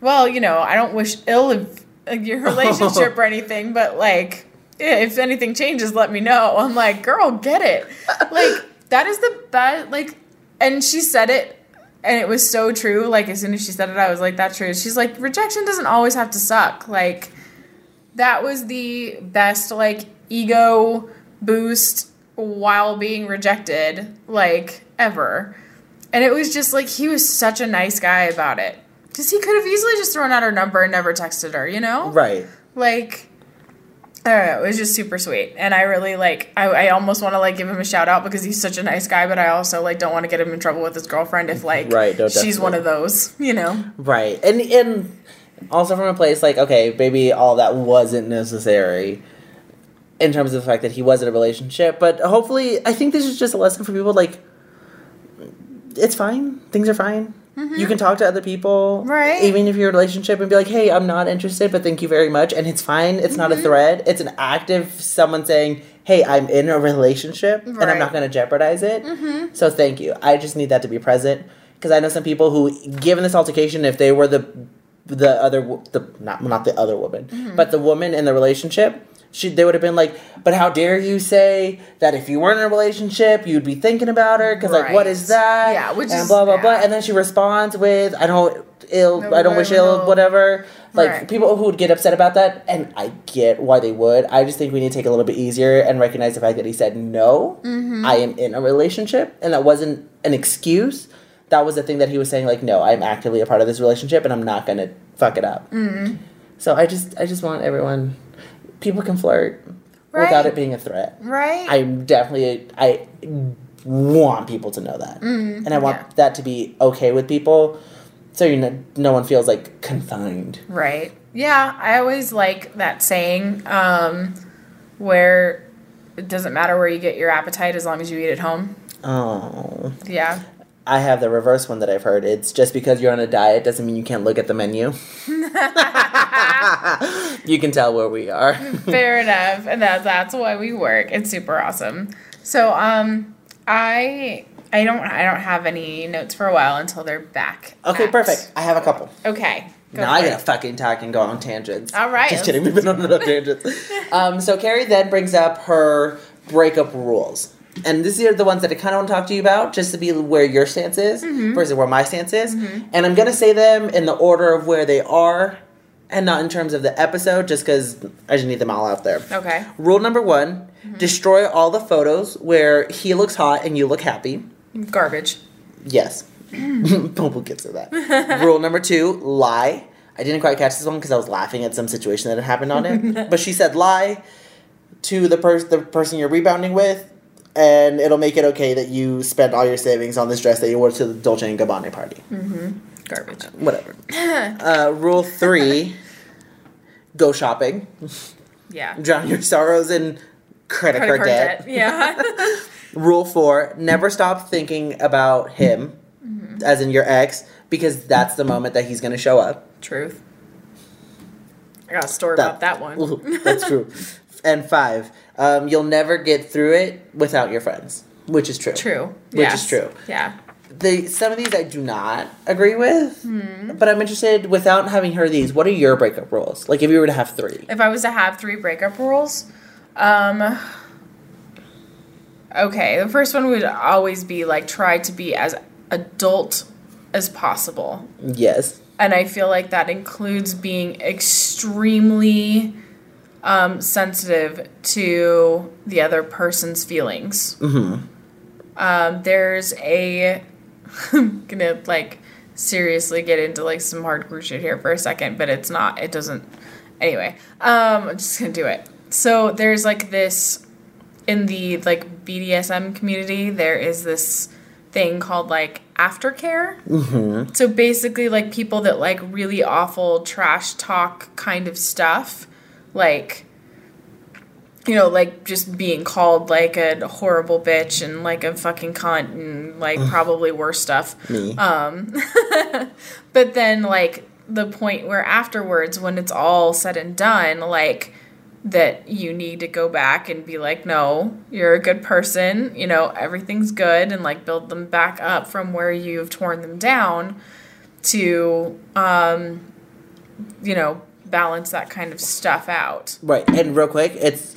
well, you know, I don't wish ill of of your relationship or anything, but like, if anything changes, let me know. I'm like, girl, get it. Like, that is the best. Like, and she said it, and it was so true. Like, as soon as she said it, I was like, that's true. She's like, rejection doesn't always have to suck. Like, that was the best, like, ego boost while being rejected, like, ever. And it was just like, he was such a nice guy about it. Because he could have easily just thrown out her number and never texted her, you know? Right. Like, I don't know. It was just super sweet. And I really, like, I, I almost want to, like, give him a shout out because he's such a nice guy, but I also, like, don't want to get him in trouble with his girlfriend if, like, Right, no, she's one of those, you know? Right. And and also from a place like, okay, maybe all that wasn't necessary in terms of the fact that he was in a relationship, but hopefully I think this is just a lesson for people like it's fine. Things are fine. You can talk to other people, Mm-hmm. Right. Even if you're in a relationship, and be like, "Hey, I'm not interested, but thank you very much," and it's fine. It's not a Mm-hmm. threat. It's an active someone saying, "Hey, I'm in a relationship, and I'm not going to jeopardize it." Mm-hmm. So thank you. I just need that to be present because I know some people who, given this altercation, if they were the the other the not not the other woman, Mm-hmm. but the woman in the relationship, she they would have been like, "But how dare you say that if you weren't in a relationship, you'd be thinking about her? Because like, what is that? Yeah, which and is- blah blah blah." And then she responds with, "I don't ill, No, I don't wish whatever, ill, whatever." Like Right. people who would get upset about that, and I get why they would. I just think we need to take it a little bit easier and recognize the fact that he said no. Mm-hmm. I am in a relationship, and that wasn't an excuse. That was the thing that he was saying. Like, no, I'm actively a part of this relationship, and I'm not gonna fuck it up. Mm-hmm. So I just, I just want everyone. People can flirt Right. without it being a threat. Right? I'm definitely, I want people to know that, and I want Mm-hmm. yeah. that to be okay with people, so you know, no one feels like confined. Right. Yeah, I always like that saying um, where it doesn't matter where you get your appetite as long as you eat at home. Oh, Yeah. I have the reverse one that I've heard. It's just because you're on a diet doesn't mean you can't look at the menu. you can tell where we are. Fair enough. And that, that's why we work. It's super awesome. So um I I don't I don't have any notes for a while until they're back. Okay, at- perfect. I have a couple. Okay. Now I gotta it. fucking talk and go on tangents. All right, Just kidding. We've been on enough tangents. Um, so Carrie then brings up her breakup rules. And these are the ones that I kind of want to talk to you about, just to be where your stance is Mm-hmm. versus where my stance is. And I'm gonna say them in the order of where they are, and not in terms of the episode, just because I just need them all out there. Okay. Rule number one: Mm-hmm. destroy all the photos where he looks hot and you look happy. Garbage. Yes. we'll get to that. Rule number two, lie. I didn't quite catch this one because I was laughing at some situation that had happened on it. but she said lie to the, the person you're rebounding with, and it'll make it okay that you spent all your savings on this dress that you wore to the Dolce & Gabbana party. Garbage. Whatever. uh, rule three, go shopping. Yeah. Drown your sorrows in credit, Credit card, debt. Yeah. Rule four: never stop thinking about him, Mm-hmm. as in your ex, because that's the moment that he's going to show up. Truth. I got a story about that one. That's true. and five: um, you'll never get through it without your friends, which is true. True. Which Yes. is true. Yeah. The some of these I do not agree with, Hmm. but I'm interested. Without having heard these, what are your breakup rules? Like if you were to have three. If I was to have three breakup rules, um Okay, the first one would always be like try to be as adult as possible. Yes. And I feel like that includes being extremely um, sensitive to the other person's feelings. Mm-hmm. Um, there's a I'm gonna like seriously get into like some hardcore shit here for a second, but it's not. It doesn't. Anyway, um, I'm just gonna do it. So there's like this in the like BDSM community. There is this thing called like aftercare. Mm-hmm. So basically, like people that like really awful trash talk kind of stuff, like you know, like just being called like a horrible bitch and like a fucking cunt and like probably worse stuff. Me. Um, but then like the point where afterwards, when it's all said and done, like that you need to go back and be like, no, you're a good person, you know, everything's good, and like build them back up from where you've torn them down to, um, you know, balance that kind of stuff out. Right. And real quick, it's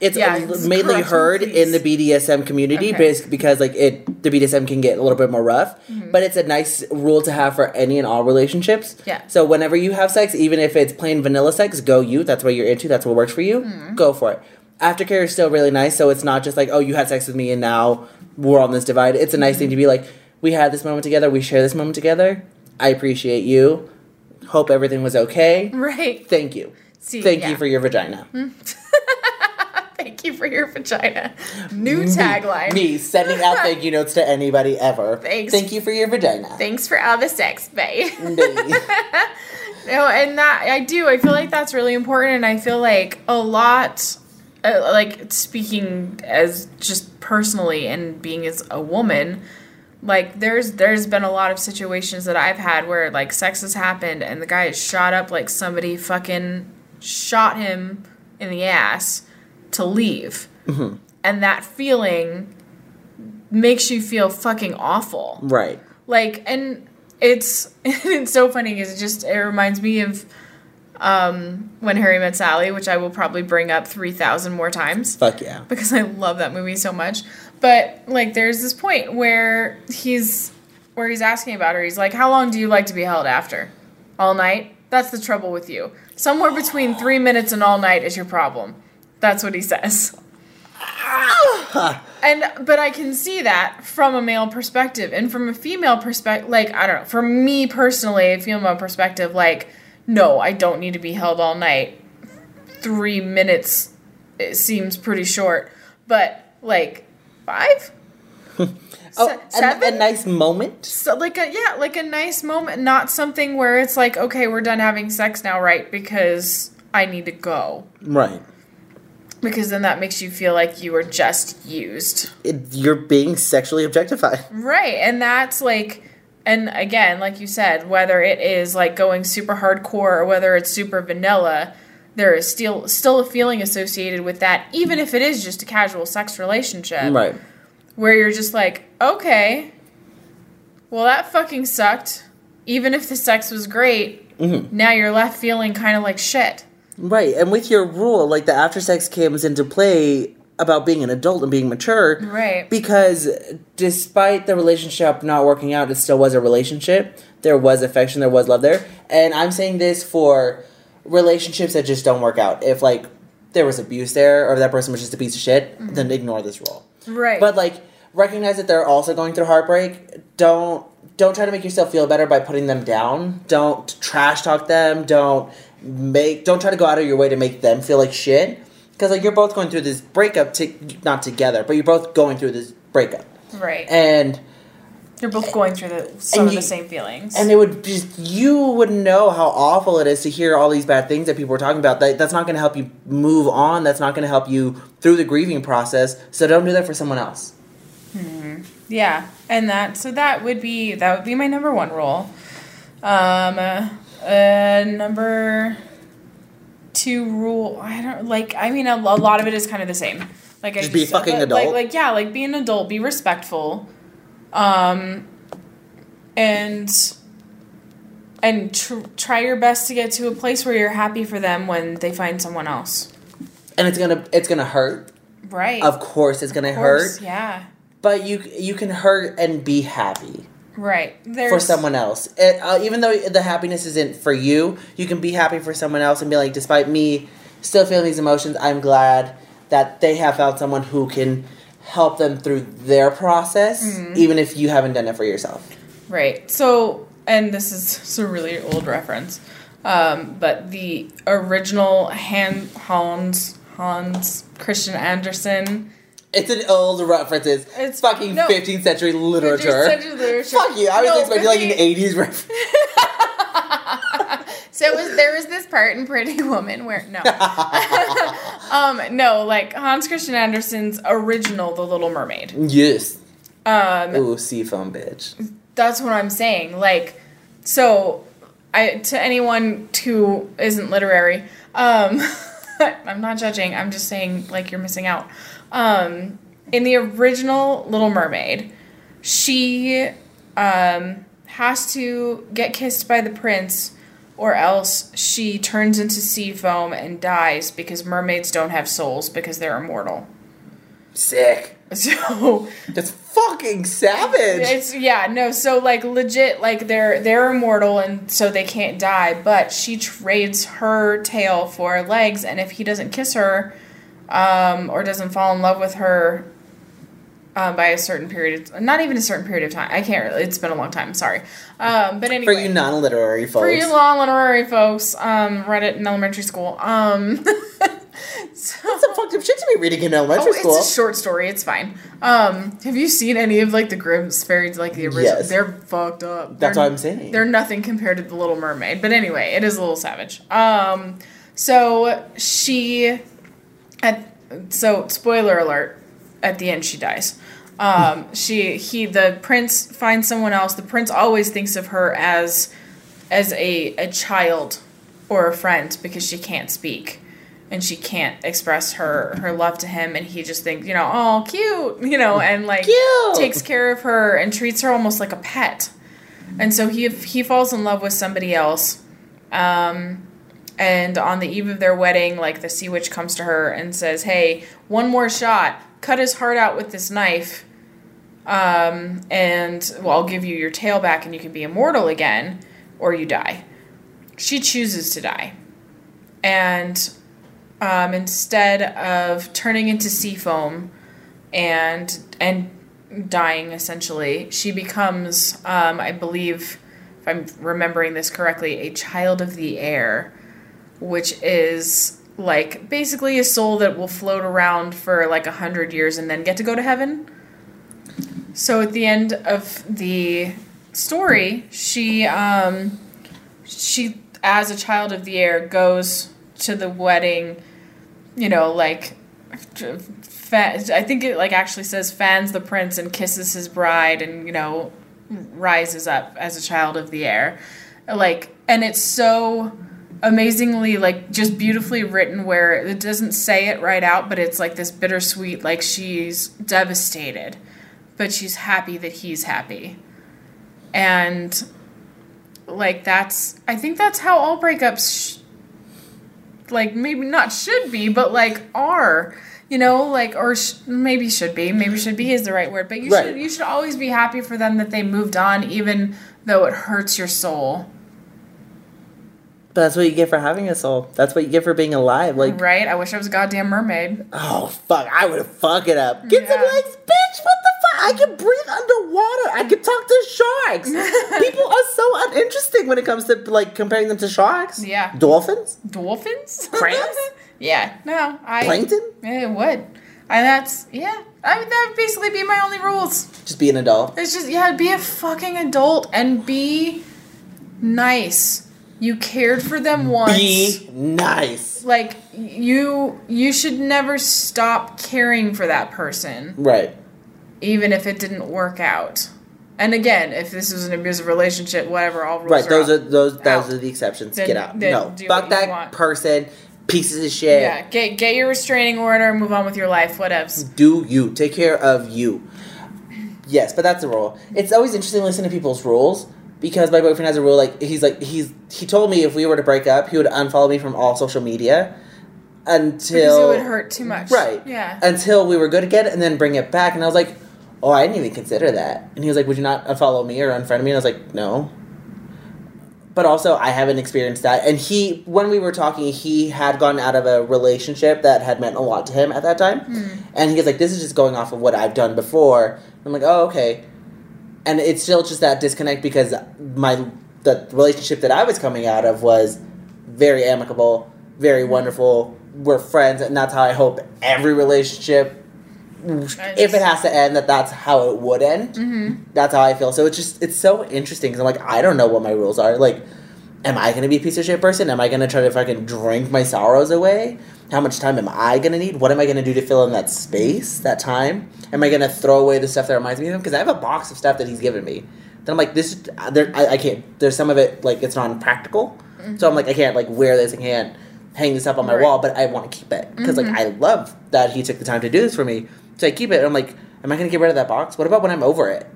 it's Yeah, it's mainly heard in the. BDSM community Okay. because like it the BDSM can get a little bit more rough, Mm-hmm. but it's a nice rule to have for any and all relationships. Yeah. So whenever you have sex, even if it's plain vanilla sex, go you. That's what you're into. That's what works for you. Mm-hmm. Go for it. Aftercare is still really nice, so it's not just like oh you had sex with me and now we're on this divide. It's a nice thing to be like we had this moment together. We share this moment together. I appreciate you. Hope everything was okay. Right. Thank you. See, Thank yeah. you for your vagina. Thank you for your vagina. New tagline. Me sending out thank you notes to anybody ever. Thanks. Thank you for your vagina. Thanks for all the sex, babe. No, and that I do. I feel like that's really important, and I feel like a lot, uh, like speaking as just personally and being as a woman, like there's there's been a lot of situations that I've had where like sex has happened and the guy is shot up like somebody fucking shot him in the ass to leave, and that feeling makes you feel fucking awful. Right. like and it's it's so funny because it just it reminds me of um when harry met sally which i will probably bring up 3000 more times. Fuck yeah. because i love that movie so much but like there's this point where he's where he's asking about her. He's like how long do you like to be held after? All night? That's the trouble with you. Somewhere between three minutes and all night is your problem. That's what he says. And but I can see that from a male perspective and from a female perspective like I don't know for me personally a female perspective like no I don't need to be held all night. 3 minutes it seems pretty short. But like 5 Oh, seven? a nice moment. so like a yeah like a nice moment not something where it's like okay we're done having sex now right because I need to go Right. because then that makes you feel like you were just used It, you're being sexually objectified. Right. And that's like and again, like you said, whether it is like going super hardcore or whether it's super vanilla, there is still still a feeling associated with that, even if it is just a casual sex relationship. Right. Where you're just like, okay, well that fucking sucked. Even if the sex was great, Mm-hmm. now you're left feeling kind of like shit. Right. And with your rule, like the after sex comes into play about being an adult and being mature. Right. Because despite the relationship not working out, it still was a relationship. There was affection, there was love there. And I'm saying this for relationships that just don't work out. If like there was abuse there or that person was just a piece of shit, mm-hmm. then ignore this rule. Right. But like recognize that they're also going through heartbreak. Don't don't try to make yourself feel better by putting them down. Don't trash talk them. Don't make don't try to go out of your way to make them feel like shit. Because like you're both going through this breakup, to, not together, but you're both going through this breakup. right. And They're both going through the some of you- the same feelings. And it would just you would know how awful it is to hear all these bad things that people are talking about. That that's not going to help you move on. That's not going to help you through the grieving process. So don't do that for someone else. Yeah, and that so that would be that would be my number one rule. Um, uh, uh, number two rule. I don't like. I mean, a, a lot of it is kind of the same. Like I Just be fucking Like, adult. like yeah, like be an adult, be respectful, um, and and tr- try your best to get to a place where you're happy for them when they find someone else. And it's gonna it's gonna hurt. Right. Of course, it's gonna course, hurt. Yeah. But you you can hurt and be happy. Right. There's, for someone else. It, uh, even though the happiness isn't for you, you can be happy for someone else and be like, despite me still feeling these emotions, I'm glad that they have found someone who can help them through their process, Mm-hmm. even if you haven't done it for yourself. Right. So, and this is it's a really old reference, um, but the original Han, Hans Hans Christian Andersen. It's an old reference. It's, It's- fucking no. 15th century literature. century literature. Fuck you. I was No, expecting but like an 80s reference. So it was, there was this part in Pretty Woman where no, um, no, like Hans Christian Andersen's original The Little Mermaid. yes. Um, Ooh, seafoam bitch. That's what I'm saying. Like, so I to anyone who isn't literary, um, I'm not judging. I'm just saying like you're missing out. Um, in the original Little Mermaid, she um, has to get kissed by the prince, or else she turns into sea foam and dies because mermaids don't have souls because they're immortal. Sick. So That's fucking savage. It's yeah, no, so like legit like they're they're immortal and so they can't die, but she trades her tail for legs and if he doesn't kiss her um or doesn't fall in love with her um, by a certain period of, not even a certain period of time. I can't really it's been a long time, sorry. Um but anyway. for you non literary folks. for you non-literary folks, um read it in elementary school. Um so That's some fucked up shit to be reading in elementary Oh, school. it's a short story. It's fine. Um, have you seen any of like the Grimm's fairies, like the original? Yes. They're fucked up. That's They're- what I'm saying. They're nothing compared to the Little Mermaid. But anyway, it is a little savage. Um, so she, at so spoiler alert, at the end she dies. Um, she he the prince finds someone else. The prince always thinks of her as as a a child or a friend because she can't speak and she can't express her her love to him and he just thinks you know oh cute you know and like Cute. takes care of her and treats her almost like a pet and so he he falls in love with somebody else um and on the eve of their wedding like the sea witch comes to her and says hey one more shot cut his heart out with this knife um and well i'll give you your tail back and you can be immortal again or you die. She chooses to die. And um, instead of turning into sea foam and and dying essentially she becomes um, i believe if i'm remembering this correctly a child of the air which is like basically a soul that will float around for like a hundred years and then get to go to heaven. So at the end of the story she um she as a child of the air goes to the wedding you know like fa- i think it like actually says fans the prince and kisses his bride and you know rises up as a child of the air. Like and it's so amazingly like just beautifully written where it doesn't say it right out but it's like this bittersweet like she's devastated but she's happy that he's happy and like that's i think that's how all breakups sh- like maybe not should be but like are you know like or sh- maybe should be maybe should be is the right word but you Right. should you should always be happy for them that they moved on even though it hurts your soul that's what you get for having a soul. That's what you get for being alive. Like, right i wish i was a goddamn mermaid oh fuck, I would fuck it up. Get some legs, bitch. What the fuck? I can breathe underwater. I can talk to sharks. People are so uninteresting when it comes to like comparing them to sharks. Yeah. Dolphins, dolphins crabs, yeah no i plankton. Yeah, it would. And that's yeah. I mean that would basically be my only rules. Just be an adult. It's just yeah, be a fucking adult and be nice. You cared for them once. Be nice. like you you should never stop caring for that person Right. even if it didn't work out. And again, if this was an abusive relationship, whatever, all rules Right. are Those out. are those those Out. are the exceptions. Then- Get out. No. Fuck that want. person. Pieces of shit. Yeah, get get your restraining order, move on with your life, whatevs. Do you take care of you? Yes, but that's the rule. It's always interesting listening to people's rules because my boyfriend has a rule. Like he's like he's he told me if we were to break up, he would unfollow me from all social media until Because it would hurt too much. Right. Yeah. Until we were good again, and then bring it back. And I was like, oh, I didn't even consider that. And he was like, would you not unfollow me or unfriend me? And I was like, no. But also, I haven't experienced that. And he, when we were talking, he had gotten out of a relationship that had meant a lot to him at that time. Hmm. And he was like, this is just going off of what I've done before. I'm like, oh, okay. And it's still just that disconnect because my the relationship that I was coming out of was very amicable, very wonderful. We're friends, and that's how I hope every relationship, if it has to end, that that's how it would end. Mm-hmm. That's how I feel. So it's just it's so interesting because I'm like I don't know what my rules are. Like, am I gonna be a piece of shit person? Am I gonna try to fucking drink my sorrows away? How much time am I gonna need? What am I gonna do to fill in that space, that time? Am I gonna throw away the stuff that reminds me of him? Because I have a box of stuff that he's given me. Then I'm like, this, uh, there, I, I can't. There's some of it like it's non practical. Mm-hmm. So I'm like, I can't like wear this. I can't hang this up on my Right. wall, but I want to keep it because like mm-hmm. I love that he took the time to do this for me. So I keep it. And I'm like, am I gonna get rid of that box? What about when I'm over it?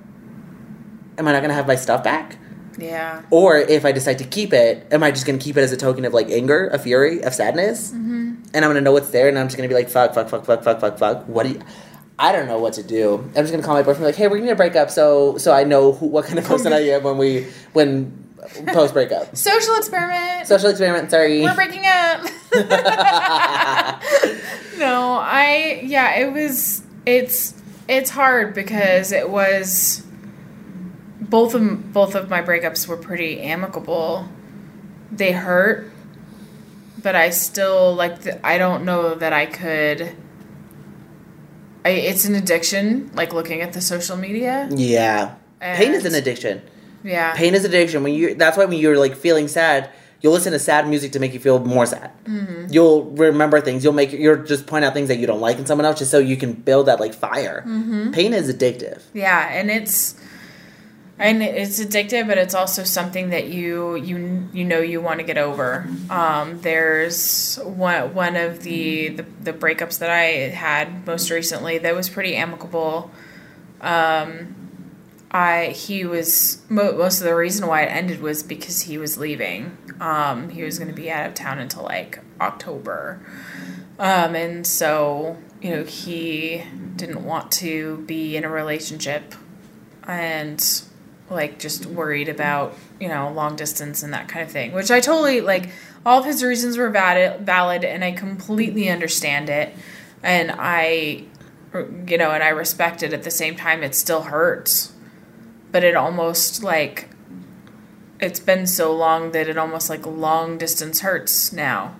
Am I not gonna have my stuff back? Yeah. Or if I decide to keep it, am I just gonna keep it as a token of like anger, of fury, of sadness? Mm-hmm. And I'm gonna know what's there, and I'm just gonna be like, fuck, fuck, fuck, fuck, fuck, fuck, fuck. What do you? I don't know what to do. I'm just gonna call my boyfriend, like, hey, we're gonna break up, so so I know who, what kind of person I am when we when post breakup. Social experiment. Social experiment. Sorry. We're breaking up. no, I yeah, it was it's it's hard because it was both of both of my breakups were pretty amicable. They hurt, but I still like the, I don't know that I could I, it's an addiction like looking at the social media. yeah. Pain is an addiction. Yeah. Pain is addiction. When you that's why when you're like feeling sad, you'll listen to sad music to make you feel more sad. Mm-hmm. You'll remember things. You'll make you'll just point out things that you don't like in someone else, just so you can build that like fire. Mm-hmm. Pain is addictive. Yeah, and it's and it's addictive, but it's also something that you you you know you want to get over. Um, there's one one of the, the the breakups that I had most recently that was pretty amicable. Um, I he was mo- most of the reason why it ended was because he was leaving. Um, he was going to be out of town until like October. Um, and so, you know, he didn't want to be in a relationship and like just worried about, you know, long distance and that kind of thing, which I totally like all of his reasons were valid, valid and I completely understand it. And I, you know, and I respect it at the same time, it still hurts. But it almost like, it's been so long that it almost like long distance hurts now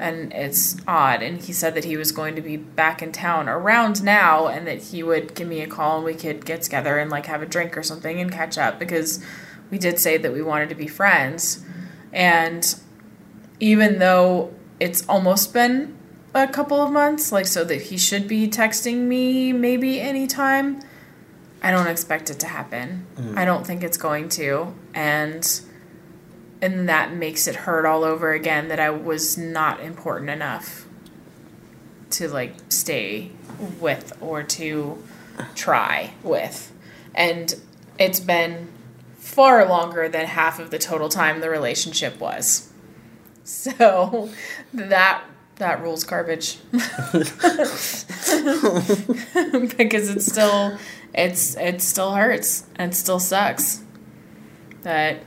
and it's odd. And he said that he was going to be back in town around now, and that he would give me a call and we could get together and like have a drink or something and catch up because we did say that we wanted to be friends. And even though it's almost been a couple of months, like so that he should be texting me maybe anytime, I don't expect it to happen. Mm. I don't think it's going to. And and that makes it hurt all over again that I was not important enough to like stay with or to try with. And it's been far longer than half of the total time the relationship was. So that that rules garbage. because it still it's it still hurts and still sucks. But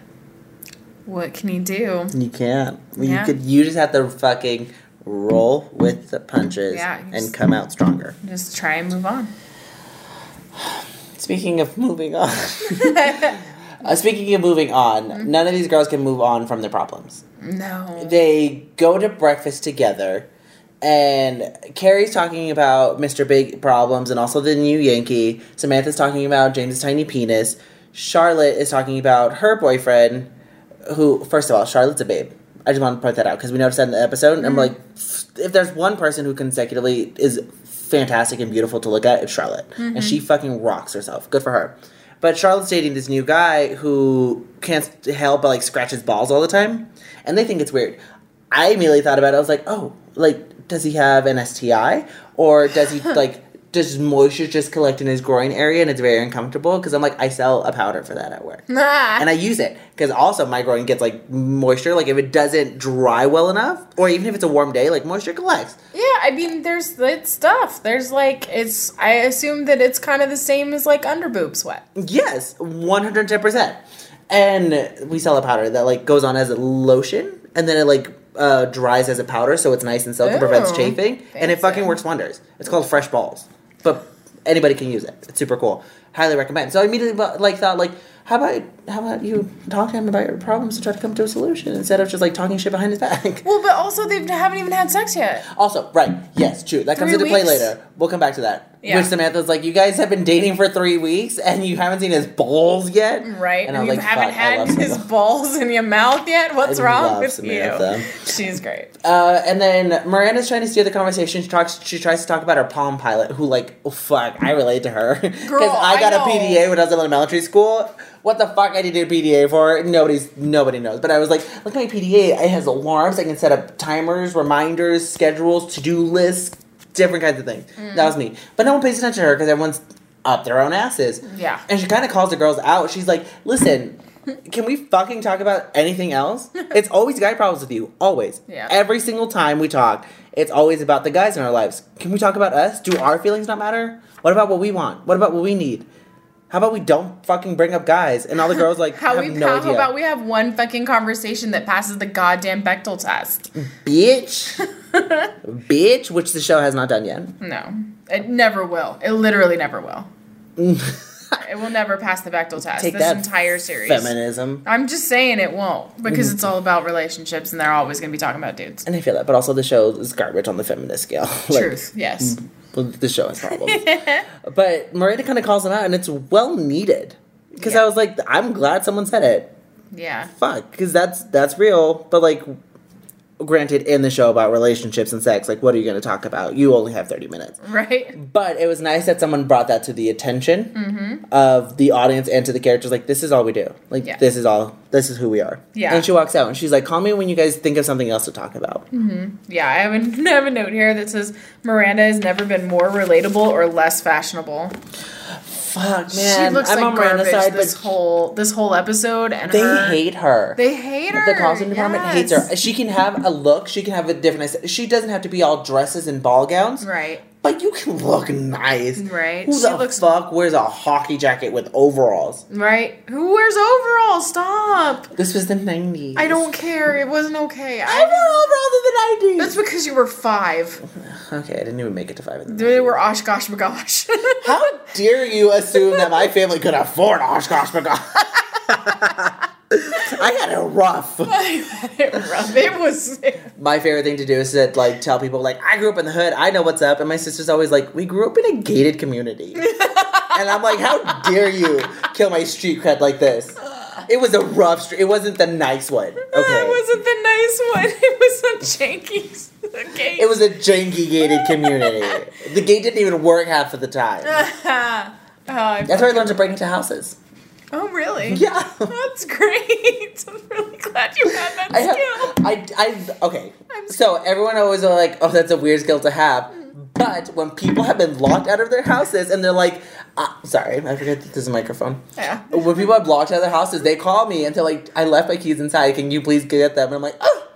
what can you do? You can't. Yeah. You could. You just have to fucking roll with the punches Yeah, and just- come out stronger. Just try and move on. Speaking of moving on. uh, speaking of moving on, Mm-hmm. none of these girls can move on from their problems. No. They go to breakfast together, And Carrie's talking about Mr. Big Problems and also the new Yankee. Samantha's talking about James's tiny penis. Charlotte is talking about her boyfriend, who, first of all, Charlotte's a babe. I just want to point that out because we noticed that in the episode. And I'm mm-hmm. like, if there's one person who consecutively is fantastic and beautiful to look at, it's Charlotte. And mm-hmm. she fucking rocks herself. Good for her. But Charlotte's dating this new guy who can't help but like scratch his balls all the time. And they think it's weird. I immediately thought about it. I was like, oh, like, does he have an STI? Or does he, like, does moisture just collect in his groin area and it's very uncomfortable? Because I'm like, I sell a powder for that at work. And I use it. Because also my groin gets, like, moisture. Like, if it doesn't dry well enough, or even if it's a warm day, like, moisture collects. Yeah, I mean, there's it's stuff. There's like it's. I assume that it's kind of the same as like underboob sweat. Yes, 110%. And we sell a powder that, like, goes on as a lotion and then it, like, uh, dries as a powder so it's nice and silky, prevents chafing, and it fucking works wonders. It's called Fresh Balls, but anybody can use it. It's super cool. Highly recommend. So I immediately like thought like, how about how about you talk to him about your problems and try to come to a solution instead of just like talking shit behind his back. Well, but also they haven't even had sex yet. Also, right, yes, true. That comes Three into play later. We'll come back to that. Yeah. Which Samantha's like, you guys have been dating for three weeks and you haven't seen his balls yet, Right? And I you like, haven't had his balls in your mouth yet? What's I wrong with Samantha. you? She's great. Uh, and then Miranda's trying to steer the conversation. She talks. She tries to talk about her Palm Pilot, who like, oh fuck, I relate to her because I got a. PDA when I was in elementary school. What the fuck I did a PDA for? Nobody's nobody knows. But I was like, look, at my PDA. It has alarms. I can set up timers, reminders, schedules, to do lists, different kinds of things. Mm. That was me. But no one pays attention to her because everyone's up their own asses. Yeah. And she kind of calls the girls out. She's like, listen. Can we fucking talk about anything else? It's always guy problems with you. Always. Yeah. Every single time we talk, it's always about the guys in our lives. Can we talk about us? Do our feelings not matter? What about what we want? What about what we need? How about we don't fucking bring up guys? And all the girls like How have we no how idea. about we have one fucking conversation that passes the goddamn Bechdel test? bitch, bitch, which the show has not done yet. No, it never will. It literally never will. it will never pass the Bechdel test. Take this that, entire series. Feminism. I'm just saying it won't because mm-hmm. it's all about relationships and they're always going to be talking about dudes. And I feel that, but also the show is garbage on the feminist scale. Like, Truth, yes. The show has problems. but Miranda kind of calls him out, and it's well needed. Because Yeah. I was like, I'm glad someone said it. Yeah. fuck because that's that's real but like granted in the show about relationships and sex like what are you going to talk about you only have 30 minutes Right? but it was nice that someone brought that to the attention Mm-hmm. of the audience and to the characters like this is all we do like Yeah. this is all this is who we are Yeah. and she walks out and she's like call me when you guys think of something else to talk about Yeah, I have a, I have a note here that says Miranda has never been more relatable or less fashionable. Fuck man she looks i'm like on garbage side this but whole this whole episode, and they her- hate her They hate her. The costume department hates her. She can have a look. She can have a different. She doesn't have to be all dresses and ball gowns. Right. But you can look nice. Right. Who She the looks- fuck wears a hockey jacket with overalls? Right. Who wears overalls? Stop. This was the 90s. I don't care. It wasn't okay. I wore overalls in the 90s. that's because you were five. okay, I didn't even make it to five. In the They were OshKosh B'gosh. How dare you assume that my family could afford OshKosh B'gosh? I had it rough. I had it rough. It was. My favorite thing to do is to like tell people like I grew up in the hood. I know what's up, and my sister's always like, we grew up in a gated community, and I'm like, how dare you kill my street cred like this? It was a rough street. It wasn't the nice one. Okay, That wasn't the nice one. It was a janky gate. it was a janky gated community. the gate didn't even work half of the time. oh, I That's where I learned to break into houses. Oh, really? Yeah. That's great. I'm really glad you had that I have. I, I, okay. I'm So everyone always are like, oh, that's a weird skill to have. But when people have been locked out of their houses and they're like, uh, sorry, I forget that there's a microphone. Yeah. When people have locked out of their houses, they call me and they're like, I left my keys inside. Can you please get them? And I'm like, oh,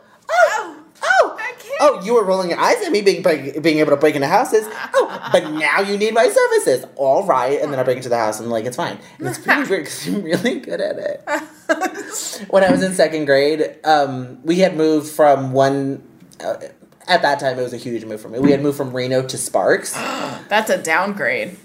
oh. You were rolling your eyes at me being break, being able to break into houses. Oh, but now you need my services. All right, and then I break into the house and like it's fine. And it's pretty weird because I'm really good at it. when I was in second grade, um, we had moved from one. Uh, at that time, it was a huge move for me. We had moved from Reno to Sparks. That's a downgrade.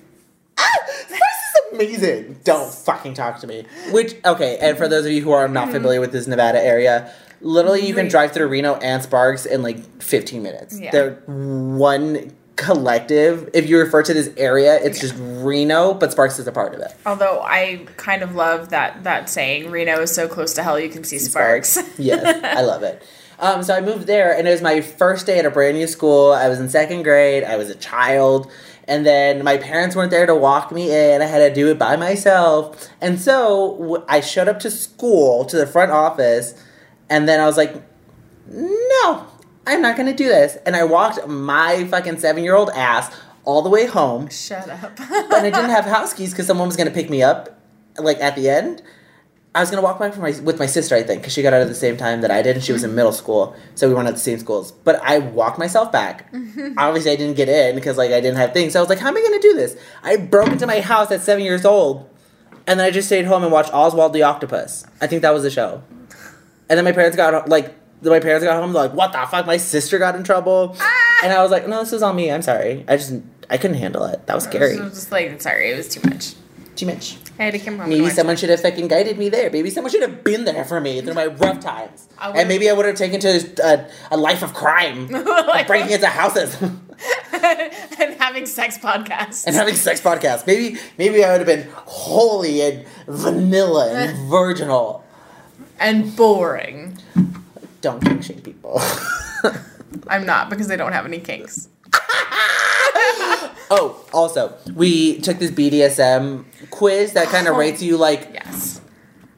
Sparks is amazing. Don't fucking talk to me. Which okay, and for those of you who are not familiar with this Nevada area, Literally, you can drive through Reno and Sparks in like 15 minutes. Yeah. They're one collective. If you refer to this area, it's Yeah. just Reno, but Sparks is a part of it. Although I kind of love that that saying, Reno is so close to hell you can see sparks. yes, I love it. Um, so I moved there, and it was my first day at a brand new school. I was in second grade. I was a child, and then my parents weren't there to walk me in. I had to do it by myself, and so w- I showed up to school to the front office, and then I was like, "No, I'm not going to do this." And I walked my fucking seven year old ass all the way home Shut up. and I didn't have house keys because someone was gonna pick me up, like at the end. I was gonna walk back from my, with my sister, I think, because she got out at the same time that I did, and she was in middle school, so we weren't at the same schools. But I walked myself back. Obviously, I didn't get in because like I didn't have things. So I was like, "How am I gonna do this?" I broke into my house at seven years old, and then I just stayed home and watched Oswald the Octopus. I think that was the show. And then my parents got like my parents got home they're like, "What the fuck?" My sister got in trouble, ah. and I was like, "No, this was on me. I'm sorry. I just I couldn't handle it. That was scary. I was just like, sorry, it was too much. Too much." I had to come home. Maybe someone should have fucking guided me there. Maybe someone should have been there for me through my rough times. And maybe I would have taken to a, a life of crime, Like- breaking into houses and having sex podcasts. And having sex podcasts. Maybe maybe I would have been holy and vanilla and virginal. And boring. Don't shame people. I'm not because they don't have any kinks. oh, also, we took this BDSM quiz that kind of Oh. rates you like Yes.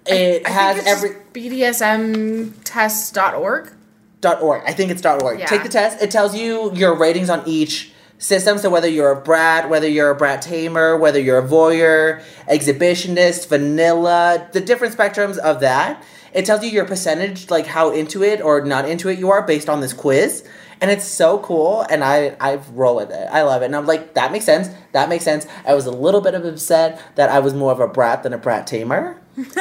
it I has think it's every BDSMtest.org. dot org. I think it's dot org. Yeah. Take the test. It tells you your ratings on each system. So whether you're a brat, whether you're a brat tamer, whether you're a voyeur, exhibitionist, vanilla, the different spectrums of that. It tells you your percentage, like how into it or not into it you are, based on this quiz. And it's so cool, and I I roll with it. I love it, and I'm like, that makes sense. That makes sense. I was a little bit of upset that I was more of a brat than a brat tamer,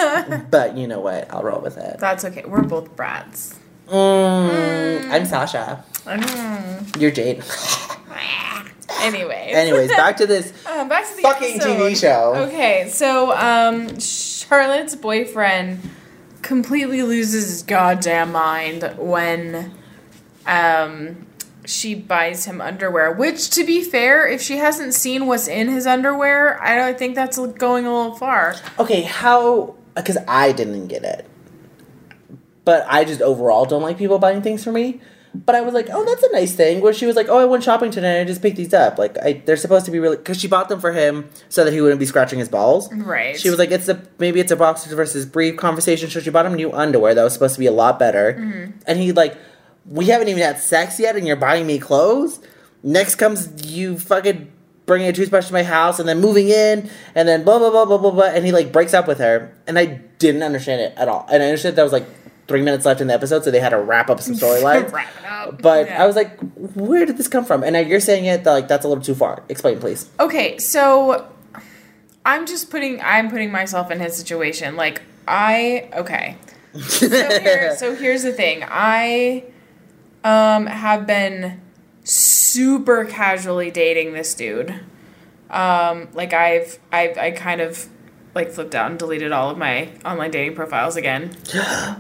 but you know what? I'll roll with it. That's okay. We're both brats. Mm, I'm Sasha. Mm. You're Jade. Anyways. Anyways, back to this. Uh, back to the fucking episode. TV show. Okay, so um, Charlotte's boyfriend completely loses his goddamn mind when um, she buys him underwear. Which, to be fair, if she hasn't seen what's in his underwear, I don't think that's going a little far. Okay, how? Because I didn't get it, but I just overall don't like people buying things for me. But I was like, oh, that's a nice thing. Where she was like, oh, I went shopping today. and I just picked these up. Like, I, they're supposed to be really because she bought them for him so that he wouldn't be scratching his balls. Right. She was like, it's a maybe it's a boxers versus brief conversation. So she bought him new underwear that was supposed to be a lot better. Mm-hmm. And he like, we haven't even had sex yet, and you're buying me clothes. Next comes you fucking bringing a toothbrush to my house, and then moving in, and then blah blah blah blah blah blah. And he like breaks up with her, and I didn't understand it at all. And I understood that I was like three minutes left in the episode, so they had to wrap up some storylines. Wrap it up. But Yeah. I was like, where did this come from? And now you're saying it that, like that's a little too far. Explain, please. Okay, so I'm just putting I'm putting myself in his situation. Like I okay. So, here, so here's the thing. I um have been super casually dating this dude. Um like I've I've I kind of like flipped out and deleted all of my online dating profiles again.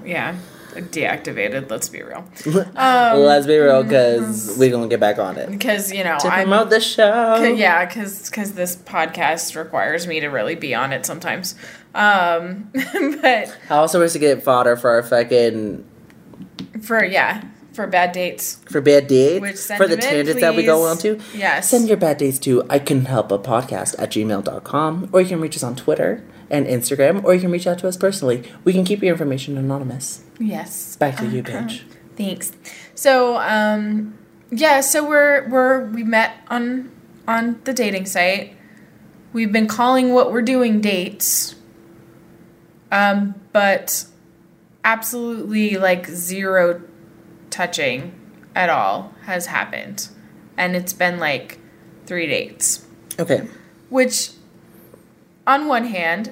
yeah. Deactivated, let's be real. Um, Let's be real, because we're gonna get back on it Because, you know, to I'm promote the show. C- yeah, because this podcast requires me to really be on it sometimes. Um, but I also wish to get fodder for our fucking for yeah, for bad dates, for bad dates Which for the in, tangents that we go on to. Yes. Send your bad dates to I can help a podcast at gmail.com or you can reach us on Twitter and Instagram or you can reach out to us personally. We can keep your information anonymous. yes. Back to you, Uh-huh. bitch. Thanks. So um, yeah, so we're we're we met on on the dating site. We've been calling what we're doing dates. Um, but absolutely like zero touching at all has happened. And it's been like three dates. Okay. Which, on one hand,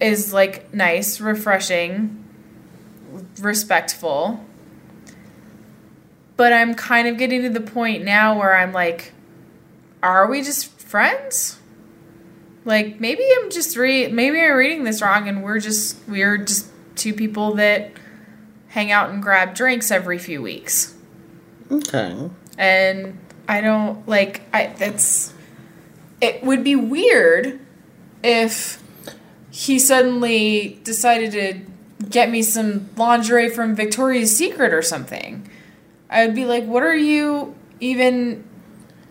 is like nice, refreshing, respectful. But I'm kind of getting to the point now where I'm like, are we just friends? Like maybe I'm just re maybe I'm reading this wrong and we're just we're just two people that hang out and grab drinks every few weeks. Okay. And I don't like I that's it would be weird if he suddenly decided to get me some lingerie from Victoria's Secret or something. I would be like, "What are you even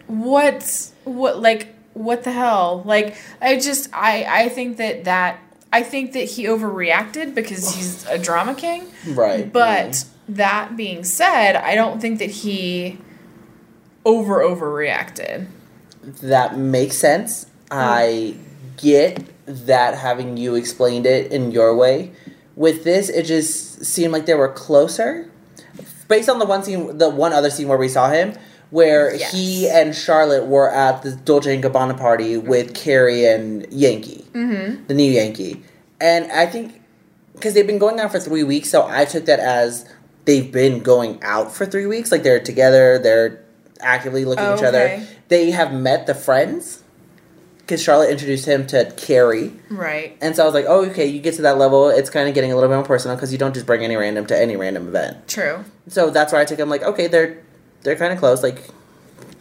what what like what the hell?" Like I just I I think that that I think that he overreacted because he's a drama king. Right. But that being said, I don't think that he over overreacted. That makes sense. Hmm. I get that having you explained it in your way. With this, it just seemed like they were closer. Based on the one scene, the one other scene where we saw him, where Yes. he and Charlotte were at the Dolce and Gabbana party with Carrie and Yankee, Mm-hmm. the new Yankee, and I think because they've been going out for three weeks, so I took that as they've been going out for three weeks. Like they're together, they're actively looking at each other. They have met the friends because Charlotte introduced him to Carrie, Right. and so I was like, oh, okay, you get to that level. It's kind of getting a little bit more personal because you don't just bring any random to any random event. True. So that's why I took him. Like, okay, they're they're kind of close. Like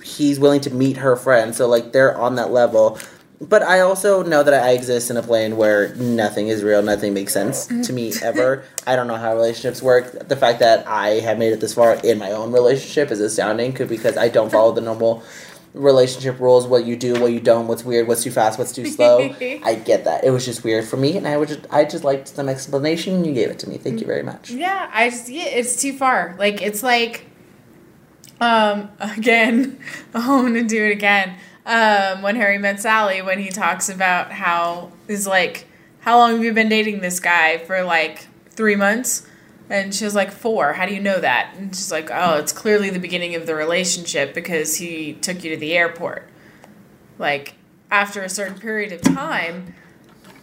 he's willing to meet her friend, so like they're on that level. But I also know that I exist in a plane where nothing is real, nothing makes sense mm. to me ever. I don't know how relationships work. The fact that I have made it this far in my own relationship is astounding, because I don't follow the normal relationship rules. What you do, what you don't, what's weird, what's too fast, what's too slow. I get that. It was just weird for me, and I would just I just liked some explanation. and You gave it to me. Thank mm. you very much. Yeah, I just yeah, it's too far. Like it's like um again, I'm gonna do it again. Um when Harry met Sally when he talks about how is like how long have you been dating this guy for like three months? And she was like, four. How do you know that? And she's like, oh, it's clearly the beginning of the relationship because he took you to the airport. Like, after a certain period of time,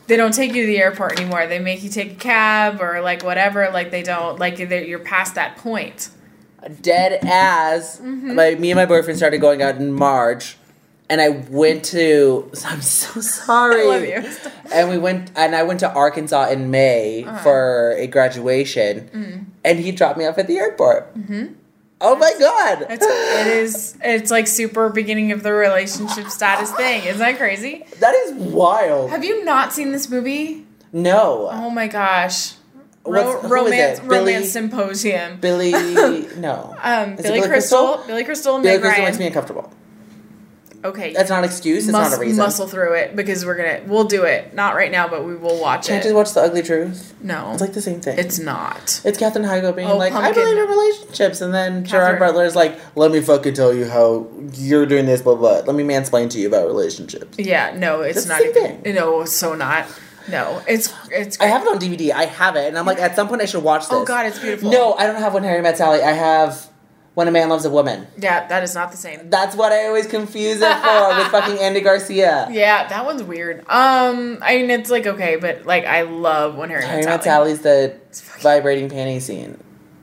they don't take you to the airport anymore. They make you take a cab or like whatever. Like they don't like you're past that point. Dead as Mm-hmm. my me and my boyfriend started going out in March and I went to I'm so sorry. I love you. And we went and I went to Arkansas in May Uh-huh. for a graduation Mm-hmm. and he dropped me off at the airport. Oh my god. It's it is it's like super beginning of the relationship status thing. Isn't that crazy? that is wild. Have you not seen this movie? no. Oh my gosh. Ro- romance romance symposium. Billy no. Um, Billy, Billy Crystal, Crystal? Billy Crystal and Billy Meg Crystal Ryan. makes me uncomfortable. okay, That's not an excuse, it's mus- not a reason. muscle through it because we're gonna we'll do it. Not right now, but we will watch it. Can't it. just watch the ugly truth. no, It's like the same thing. it's not. It's Katherine Heigl being Oh, like, I believe in relationships, and then Gerard Butler is like, let me fucking tell you how you're doing this, blah blah. Let me mansplain to you about relationships. Yeah, no, it's That's not the same even. thing. No, so not. No, it's it's. I have it on DVD. I have it, and I'm like, at some point I should watch this. Oh God, it's beautiful. No, I don't have When Harry Met Sally. I have When a Man Loves a Woman. Yeah, that is not the same. That's what I always confuse it for with fucking Andy Garcia. Yeah, that one's weird. Um, I mean, it's like okay, but like I love when Harry Harry met Met Sally. Sally's the vibrating panty scene.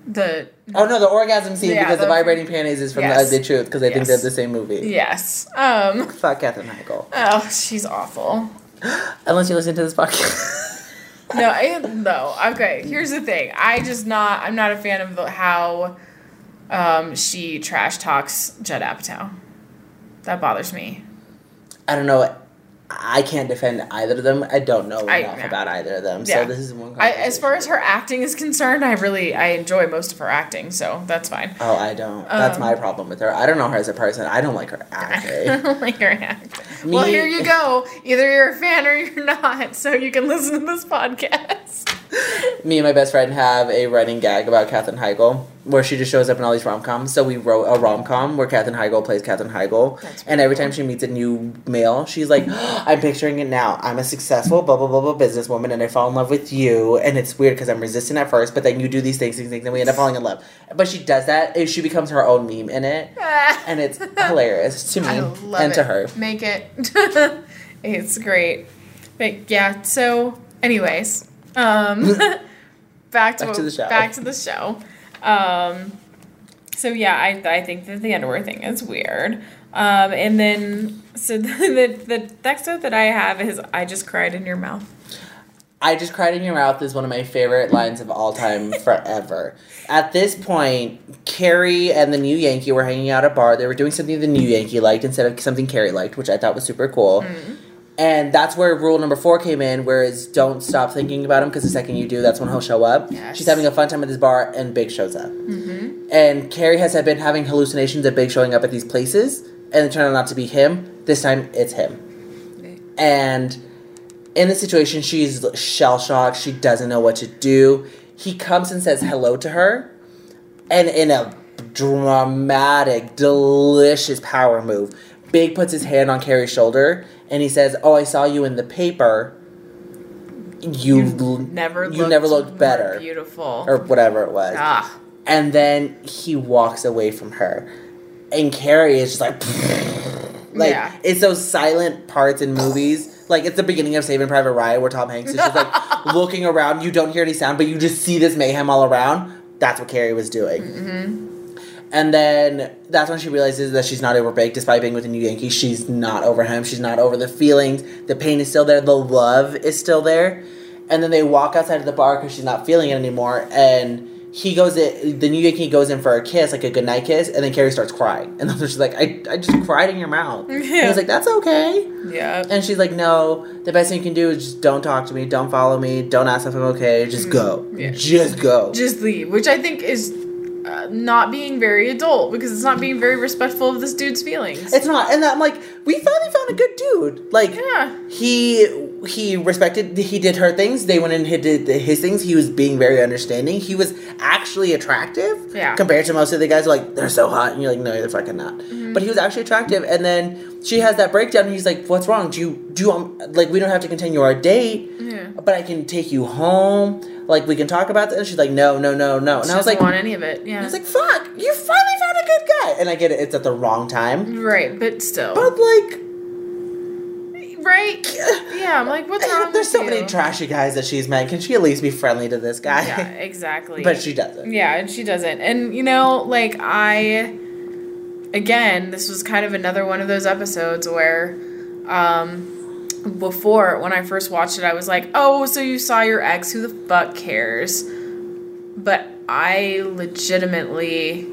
The Oh no, the orgasm scene Yeah, because the, the- vibrating panties is from Yes. the Ugly Truth because I think Yes. they're the same movie. yes. Um. Fuck Katherine Heigl. Oh, she's awful. Unless you listen to this podcast. No, I, no. Okay, here's the thing. I just not. I'm not a fan of the, how um, she trash talks Judd Apatow. That bothers me. I don't know. I can't defend either of them. I don't know I- enough about either of them. Yeah. So this is one. I, as far as her acting is concerned, I really I enjoy most of her acting, so that's fine. Oh, I don't. That's Um, my problem with her. I don't know her as a person. I don't like her I acting. don't like her acting. Well, here you go. Either you're a fan or you're not, so you can listen to this podcast. Me and my best friend have a running gag about Katherine Heigl, where she just shows up in all these rom coms. So we wrote a rom com where Katherine Heigl plays Katherine Heigl, That's and every time she meets a new male, she's like, "I'm picturing it now. I'm a successful blah blah blah blah businesswoman, and I fall in love with you." And it's weird because I'm resistant at first, but then you do these things, things, things, and we end up falling in love. But she does that; and she becomes her own meme in it, and it's hilarious to me and it. to her. Make it. it's great. But yeah, so anyways, um back to, Back to the show. Back to the show. Um so yeah, I I think that the underwear thing is weird. Um and then so the the, the next note that I have is I just cried in your mouth. I just cried in your mouth is one of my favorite lines of all time forever. At this point, Carrie and the new Yankee were hanging out at a bar. They were doing something the new Yankee liked instead of something Carrie liked, which I thought was super cool. Mm. And that's where rule number four came in, whereas don't stop thinking about him because the second you do, that's when he'll show up. Yes. She's having a fun time at this bar, and Big shows up. Mm-hmm. And Carrie has been having hallucinations of Big showing up at these places, and it turned out not to be him. This time, it's him. And in the situation, she's shell shocked. She doesn't know what to do. He comes and says hello to her, and in a dramatic, delicious power move, Big puts his hand on Carrie's shoulder and he says, "Oh, I saw you in the paper. You, l- Never you looked never looked better, Beautiful. or whatever it was." ah. And then he walks away from her, and Carrie is just like, like Yeah. it's those silent parts in movies. Like it's the beginning of Saving Private Ryan, where Tom Hanks is just like looking around. You don't hear any sound, but you just see this mayhem all around. That's what Carrie was doing. Mm-hmm. And then that's when she realizes that she's not over Big, despite being with the new Yankee. She's not over him. She's not over the feelings. The pain is still there. The love is still there. And then they walk outside of the bar because she's not feeling it anymore. And he goes in, the new Yankee goes in for a kiss, like a goodnight kiss. And then Carrie starts crying. And then she's like, I, I just cried in your mouth. And he's like, that's okay. Yeah. And she's like, no, the best thing you can do is just don't talk to me, don't follow me, don't ask if I'm okay, just go. Yeah. Just go. Just leave, which I think is uh, not being very adult because it's not being very respectful of this dude's feelings. it's not. And I'm like, we finally found a good dude. Like, yeah. he he respected he did her things they went and he did his things he was being very understanding he was actually attractive Yeah. compared to most of the guys like they're so hot and you're like no they're fucking not Mm-hmm. but he was actually attractive and then she has that breakdown and he's like what's wrong do you do you want like we don't have to continue our date Yeah. but i can take you home like we can talk about this and she's like no no no no and She i was like want any of it. Yeah. I was like fuck you finally found a good guy and i get it it's at the wrong time right, but still. but like right? Yeah, I'm like, what's wrong There's so you? many trashy guys that she's met. Can she at least be friendly to this guy? Yeah, exactly. but she doesn't. Yeah, and she doesn't. And you know, like I again, this was kind of another one of those episodes where um before when I first watched it I was like, "Oh, so you saw your ex, who the fuck cares?" But I legitimately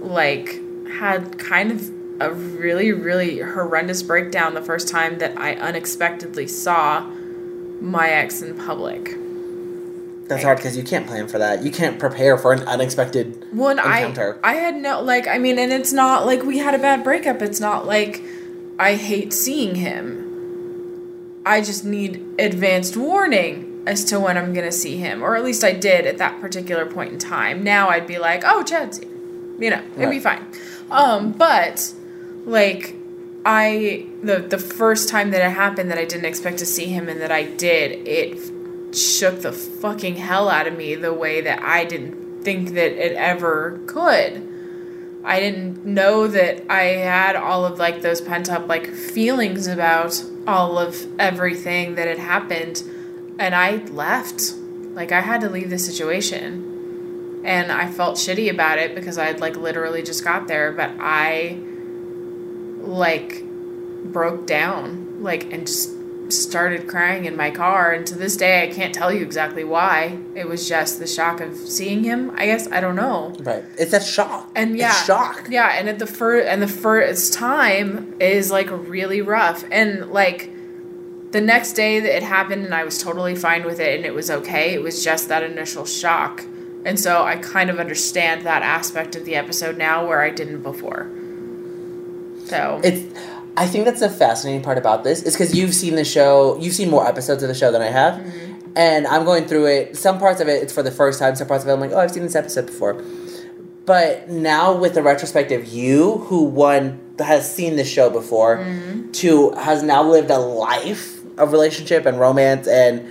like had kind of a really really horrendous breakdown the first time that I unexpectedly saw my ex in public. That's hard because you can't plan for that. You can't prepare for an unexpected. When encounter. I I had no like I mean and it's not like we had a bad breakup. It's not like I hate seeing him. I just need advanced warning as to when I'm gonna see him, or at least I did at that particular point in time. Now I'd be like, oh, Chad's here, you know, it'd be fine. Um, but like I the the first time that it happened that I didn't expect to see him and that I did, it shook the fucking hell out of me the way that I didn't think that it ever could. I didn't know that I had all of like those pent up like feelings about all of everything that had happened and I left. Like I had to leave the situation. And I felt shitty about it because I had like literally just got there, but I like broke down like and just started crying in my car and to this day I can't tell you exactly why. It was just the shock of seeing him, I guess. I don't know. Right. It's that shock. And yeah, It's shock. Yeah, and at the first and the first time is like really rough. And like the next day that it happened and I was totally fine with it and it was okay. It was just that initial shock. And so I kind of understand that aspect of the episode now where I didn't before. So It's. I think that's the fascinating part about this is because you've seen the show. You've seen more episodes of the show than I have, Mm-hmm. and I'm going through it. Some parts of it, it's for the first time. Some parts of it, I'm like, oh, I've seen this episode before. But now with the retrospective, you who one has seen the show before, Mm-hmm. two has now lived a life of relationship and romance and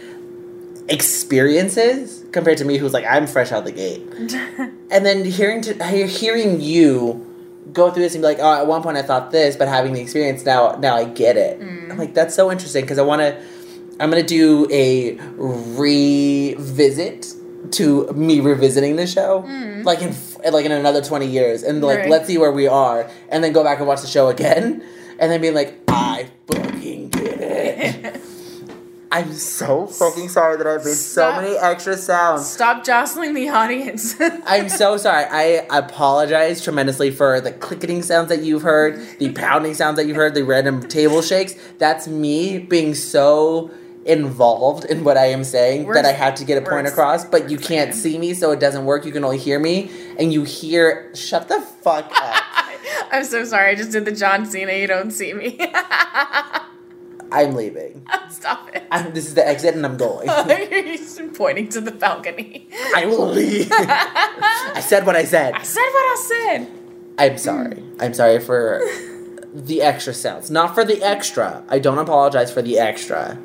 experiences compared to me, who's like I'm fresh out the gate. and then hearing to hearing you go through this and be like, oh, at one point I thought this, but having the experience now, now I get it. Mm. I'm like, that's so interesting because I want to. I'm gonna do a revisit to me revisiting the show, mm. like in like in another twenty years, and like Right. let's see where we are, and then go back and watch the show again, and then being like, I fucking get it. I'm so fucking sorry that I've made so many extra sounds. Stop jostling the audience. I'm so sorry. I apologize tremendously for the clicketing sounds that you've heard, the pounding sounds that you've heard, the random table shakes. That's me being so involved in what I am saying We're- that I have to get a point across, but you can't see me, so it doesn't work. You can only hear me, and you hear. Shut the fuck up. I'm so sorry. I just did the John Cena. You don't see me. I'm leaving. Stop it. I'm, this is the exit, and I'm going. You're just pointing to the balcony. I will leave. I said what I said. I said what I said. I'm sorry. I'm sorry for the extra sounds. Not for the extra. I don't apologize for the extra.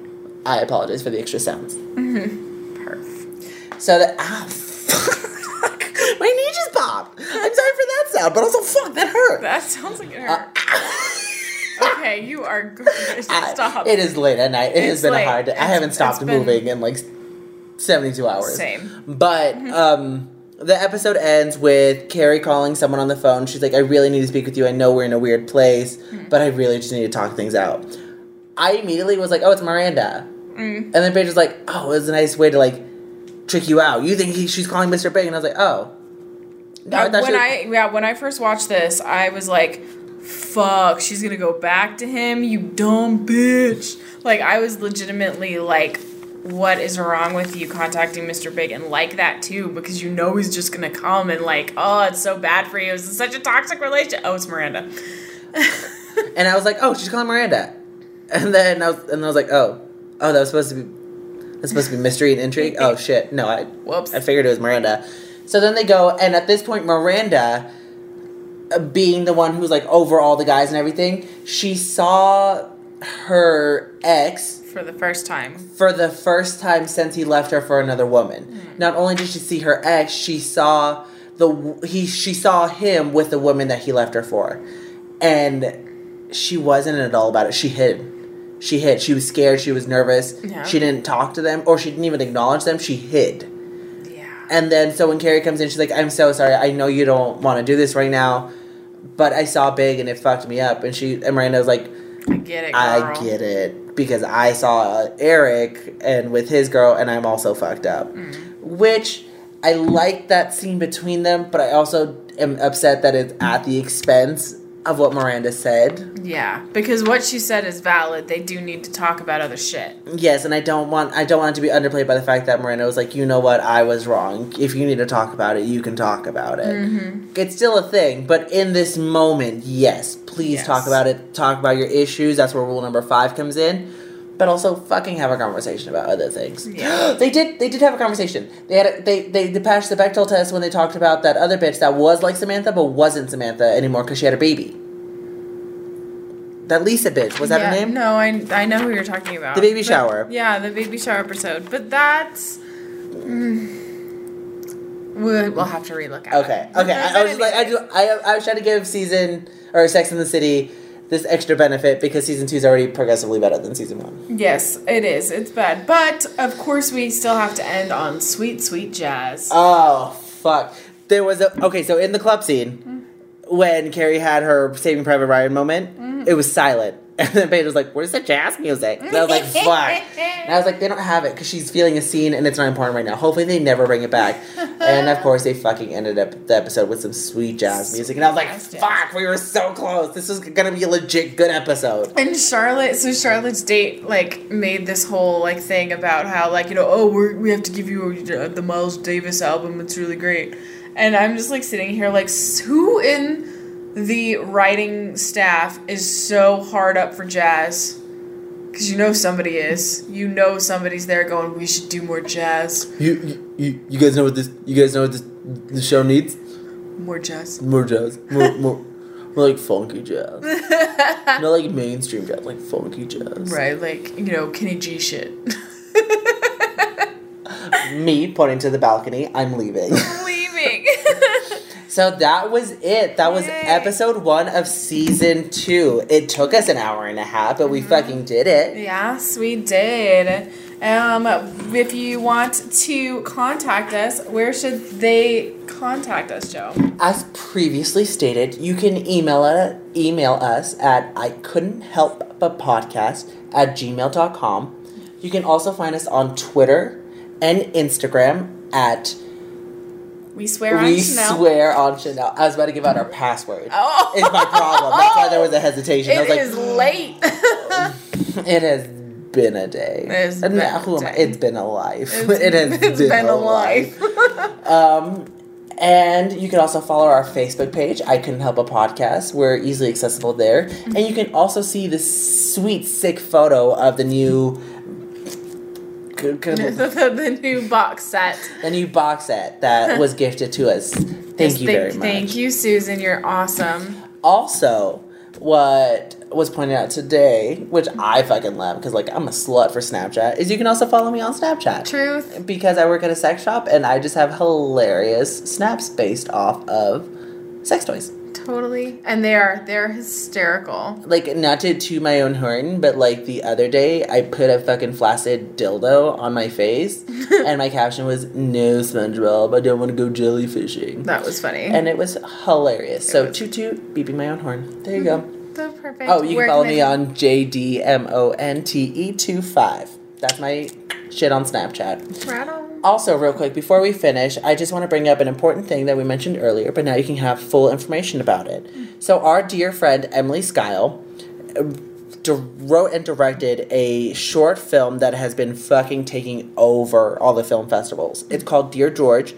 I apologize for the extra sounds. Perf. So that ow, fuck. my knee just popped. I'm sorry for that sound, but also fuck that hurt. That sounds like it Uh, hurt. Okay, you are. I- Stop. it is late at night. It has It's been late. a hard day. I haven't stopped moving in like 72 hours. Same. Mm-hmm. But um the episode ends with Carrie calling someone on the phone. She's like, I really need to speak with you. I know we're in a weird place, Mm-hmm. but I really just need to talk things out. I immediately was like, oh, it's Miranda. Mm. And then Paige was like, oh, it was a nice way to like trick you out. You think he, she's calling Mr. Big? And I was like, oh. No, when I yeah when I first watched this, I was like, "Fuck, she's gonna go back to him, you dumb bitch!" Like I was legitimately like, "What is wrong with you contacting Mr. Big?" And like that too because you know he's just gonna come and like, "Oh, it's so bad for you. It's such a toxic relationship." Oh, it's Miranda. And I was like, oh, she's calling Miranda. And then I was, and I was like, oh, oh, that was supposed to be, that's supposed to be mystery and intrigue. Oh shit, no, I, Whoops. I figured it was Miranda. So then they go, and at this point, Miranda, being the one who's like over all the guys and everything, she saw her ex For the first time. for the first time since he left her for another woman. Hmm. Not only did she see her ex, she saw the he she saw him with the woman that he left her for, and she wasn't at all about it. She hid. She hid. She was scared. She was nervous. Yeah. She didn't talk to them, or she didn't even acknowledge them. She hid. Yeah. And then so when Carrie comes in, she's like, "I'm so sorry. I know you don't want to do this right now, but I saw Big and it fucked me up." And she and Miranda was like, I get it, girl. I get it because I saw uh, Eric and with his girl, and I'm also fucked up. Mm. Which I like that scene between them, but I also am upset that it's at the expense of what Miranda said. Yeah, because what she said is valid. They do need to talk about other shit. Yes, and I don't want I don't want it to be underplayed by the fact that Miranda was like, you know what, I was wrong. If you need to talk about it, you can talk about it. Mm-hmm. It's still a thing, but in this moment, yes, please Yes. talk about it. Talk about your issues. That's where rule number five comes in. But also, fucking have a conversation about other things. Yeah. they did. They did have a conversation. They had. A, they they they passed the Bechdel test when they talked about that other bitch that was like Samantha but wasn't Samantha anymore because she had a baby. That Lisa bitch was that yeah, her name? No, I, I know who you're talking about. The baby But- shower. Yeah, the baby shower episode. But that's. Mm, we'll, we'll have to relook at Okay, it. okay. I, I was like, I do. I, I was trying to give season or Sex in the City this extra benefit because season two is already progressively better than season one. Yes, it is. It's bad. But, of course, we still have to end on sweet, sweet jazz. Oh fuck! There was a okay. So in the club scene, mm-hmm. when Carrie had her Saving Private Ryan moment, mm-hmm. it was silent, and then Paige was like, "Where's the jazz music?" And I was like, "Fuck!" And I was like, "They don't have it because she's feeling a scene, and it's not important right now. Hopefully, they never bring it back." and of course, they fucking ended up the episode with some sweet jazz music, and I was like, Sweet jazz. "Fuck! We were so close. This was gonna be a legit good episode." And Charlotte, so Charlotte's date like made this whole like thing about how like you know oh we we have to give you uh, the Miles Davis album it's really great, and I'm just like sitting here like who in the writing staff is so hard up for jazz, because you know somebody is you know somebody's there going we should do more jazz You, you, you, guys know what this? You guys know what this? The show needs more jazz. more jazz, more, more, more like funky jazz. Not like mainstream jazz, like funky jazz. Right, like you know Kenny G shit. Me pointing to the balcony. I'm. Leaving. so that was it. That was Yay. episode one of season two. It took us an hour and a half, but we Mm-hmm. fucking did it. Yes, we did. Um, if you want to contact us, where should they contact us, Joe? As previously stated, you can email us, email us at I couldn't help but podcast at gmail.com. You can also find us on Twitter and Instagram at We swear on We Chanel. Swear on Chanel. I was about to give out our password. Oh. It's my problem. That's why there was a hesitation. I was like, is late. it has been a day. It's been now, a who am I? It's been a life. It's- it has it's been, been a a life. life. Um, and you can also follow our Facebook page, I Couldn't Help a Podcast. We're easily accessible there. Mm-hmm. And you can also see the sweet, sick photo of the new. the, the new box set. The new box set that was gifted to us. Thank you Thank- very much. Thank you, Susan. You're awesome. Also, what was pointed out today, which I fucking love because like I'm a slut for Snapchat, is you can also follow me on Snapchat. Truth. Because I work at a sex shop and I just have hilarious snaps based off of sex toys. Totally. And they are they're hysterical. Like not to to my own horn, but like the other day I put a fucking flaccid dildo on my face and my caption was no SpongeBob, I don't want to go jellyfishing. That was funny. And it was hilarious. So was. toot toot, beeping my own horn. There you mm-hmm. go. so perfect. Oh, you Where can follow me on JDMONTE25. That's my shit on Snapchat. Right on. Also, real quick, before we finish, I just want to bring up an important thing that we mentioned earlier, but now you can have full information about it. So, our dear friend Emily Skyle uh, wrote and directed a short film that has been fucking taking over all the film festivals. It's called Dear George.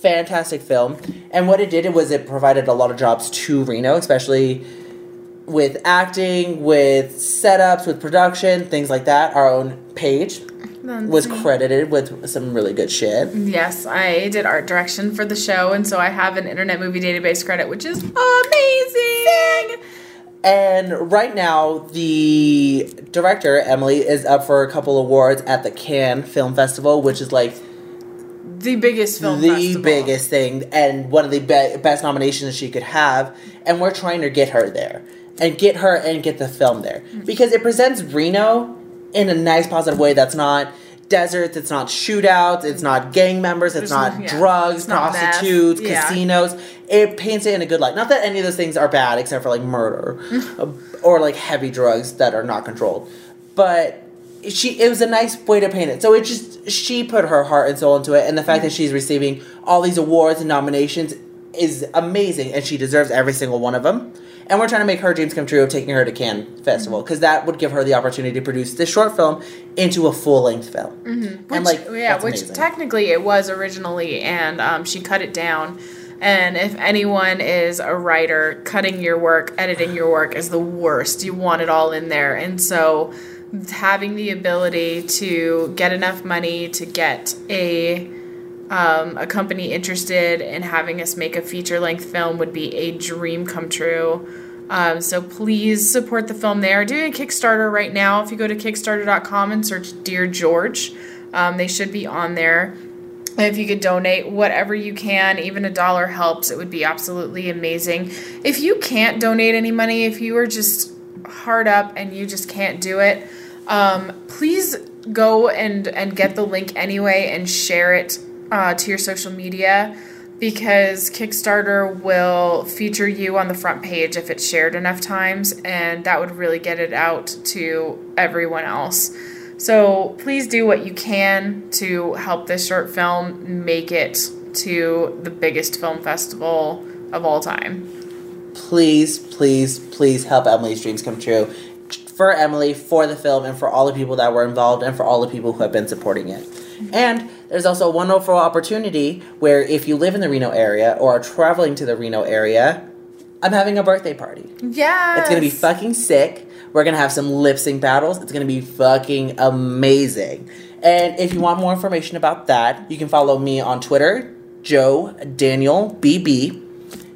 Fantastic film. And what it did was it provided a lot of jobs to Reno, especially with acting, with setups, with production, things like that. Our own Paige That's was me. credited with some really good shit. Yes, I did art direction for the show, and so I have an Internet Movie Database credit, which is amazing. And right now, the director, Emily, is up for a couple awards at the Cannes Film Festival, which is like The biggest film the festival. biggest thing and one of the be- best nominations she could have. And we're trying to get her there. And get her and get the film there. Mm-hmm. Because it presents Reno in a nice, positive way that's not deserts, it's not shootouts, it's not gang members, it's There's not no- yeah. drugs, It's not meth. prostitutes, Yeah. casinos. It paints it in a good light. Not that any of those things are bad, except for like murder uh, or like heavy drugs that are not controlled. But she, it was a nice way to paint it. So it just she put her heart and soul into it, and the fact that she's receiving all these awards and nominations is amazing, and she deserves every single one of them. And we're trying to make her dreams come true of taking her to Cannes Festival because that would give her the opportunity to produce this short film into a full length film. Which, and like, yeah, which amazing. technically it was originally, and um, she cut it down. And if anyone is a writer, cutting your work, editing your work is the worst. You want it all in there. And so having the ability to get enough money to get a um, a company interested in having us make a feature length film would be a dream come true. Um, so please support the film. They are doing a Kickstarter right now. If you go to Kickstarter.com and search Dear George, um, they should be on there. If you could donate whatever you can, even a dollar helps, it would be absolutely amazing. If you can't donate any money, if you are just hard up and you just can't do it, um, please go and, and get the link anyway and share it uh, to your social media because Kickstarter will feature you on the front page if it's shared enough times, and that would really get it out to everyone else. So please do what you can to help this short film make it to the biggest film festival of all time. please, please, please help Emily's dreams come true. For Emily, for the film, and for all the people that were involved, and for all the people who have been supporting it. And there's also a wonderful opportunity where if you live in the Reno area or are traveling to the Reno area, I'm having a birthday party. Yeah, It's gonna be fucking sick. We're gonna have some lip sync battles. It's gonna be fucking amazing. And if you want more information about that, you can follow me on Twitter, Joe Daniel BB.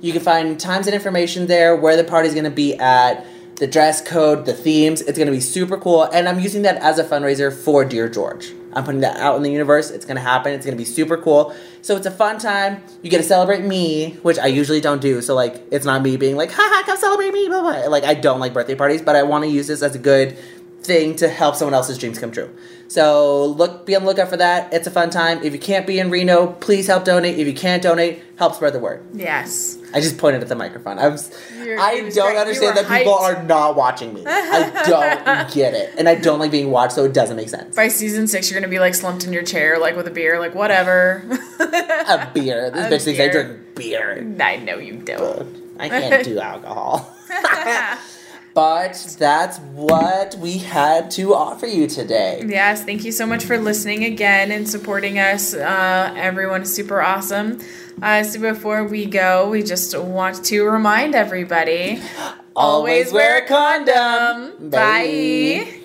You can find times and information there, where the party's gonna be at, the dress code, the themes. It's gonna be super cool. And I'm using that as a fundraiser for Dear George. I'm putting that out in the universe. It's gonna happen. It's gonna be super cool. So it's a fun time. You get to celebrate me, which I usually don't do. So like, it's not me being like, haha, come celebrate me, blah blah. Like I don't like birthday parties, but I want to use this as a good thing to help someone else's dreams come true. So look, be on the lookout for that. It's a fun time. If you can't be in Reno, please help donate. If you can't donate, help spread the word. Yes. I just pointed at the microphone. I'm, You're- I don't great. Understand that people are not watching me. I don't get it, and I don't like being watched, so it doesn't make sense. By season six, you're gonna be like slumped in your chair, like with a beer, like whatever. A beer. This A bitch thinks I drink beer. I know you don't. I can't do alcohol. but that's what we had to offer you today. Yes, thank you so much for listening again and supporting us. Uh, everyone is super awesome. Uh, so before we go, we just want to remind everybody Always wear a condom. Bye.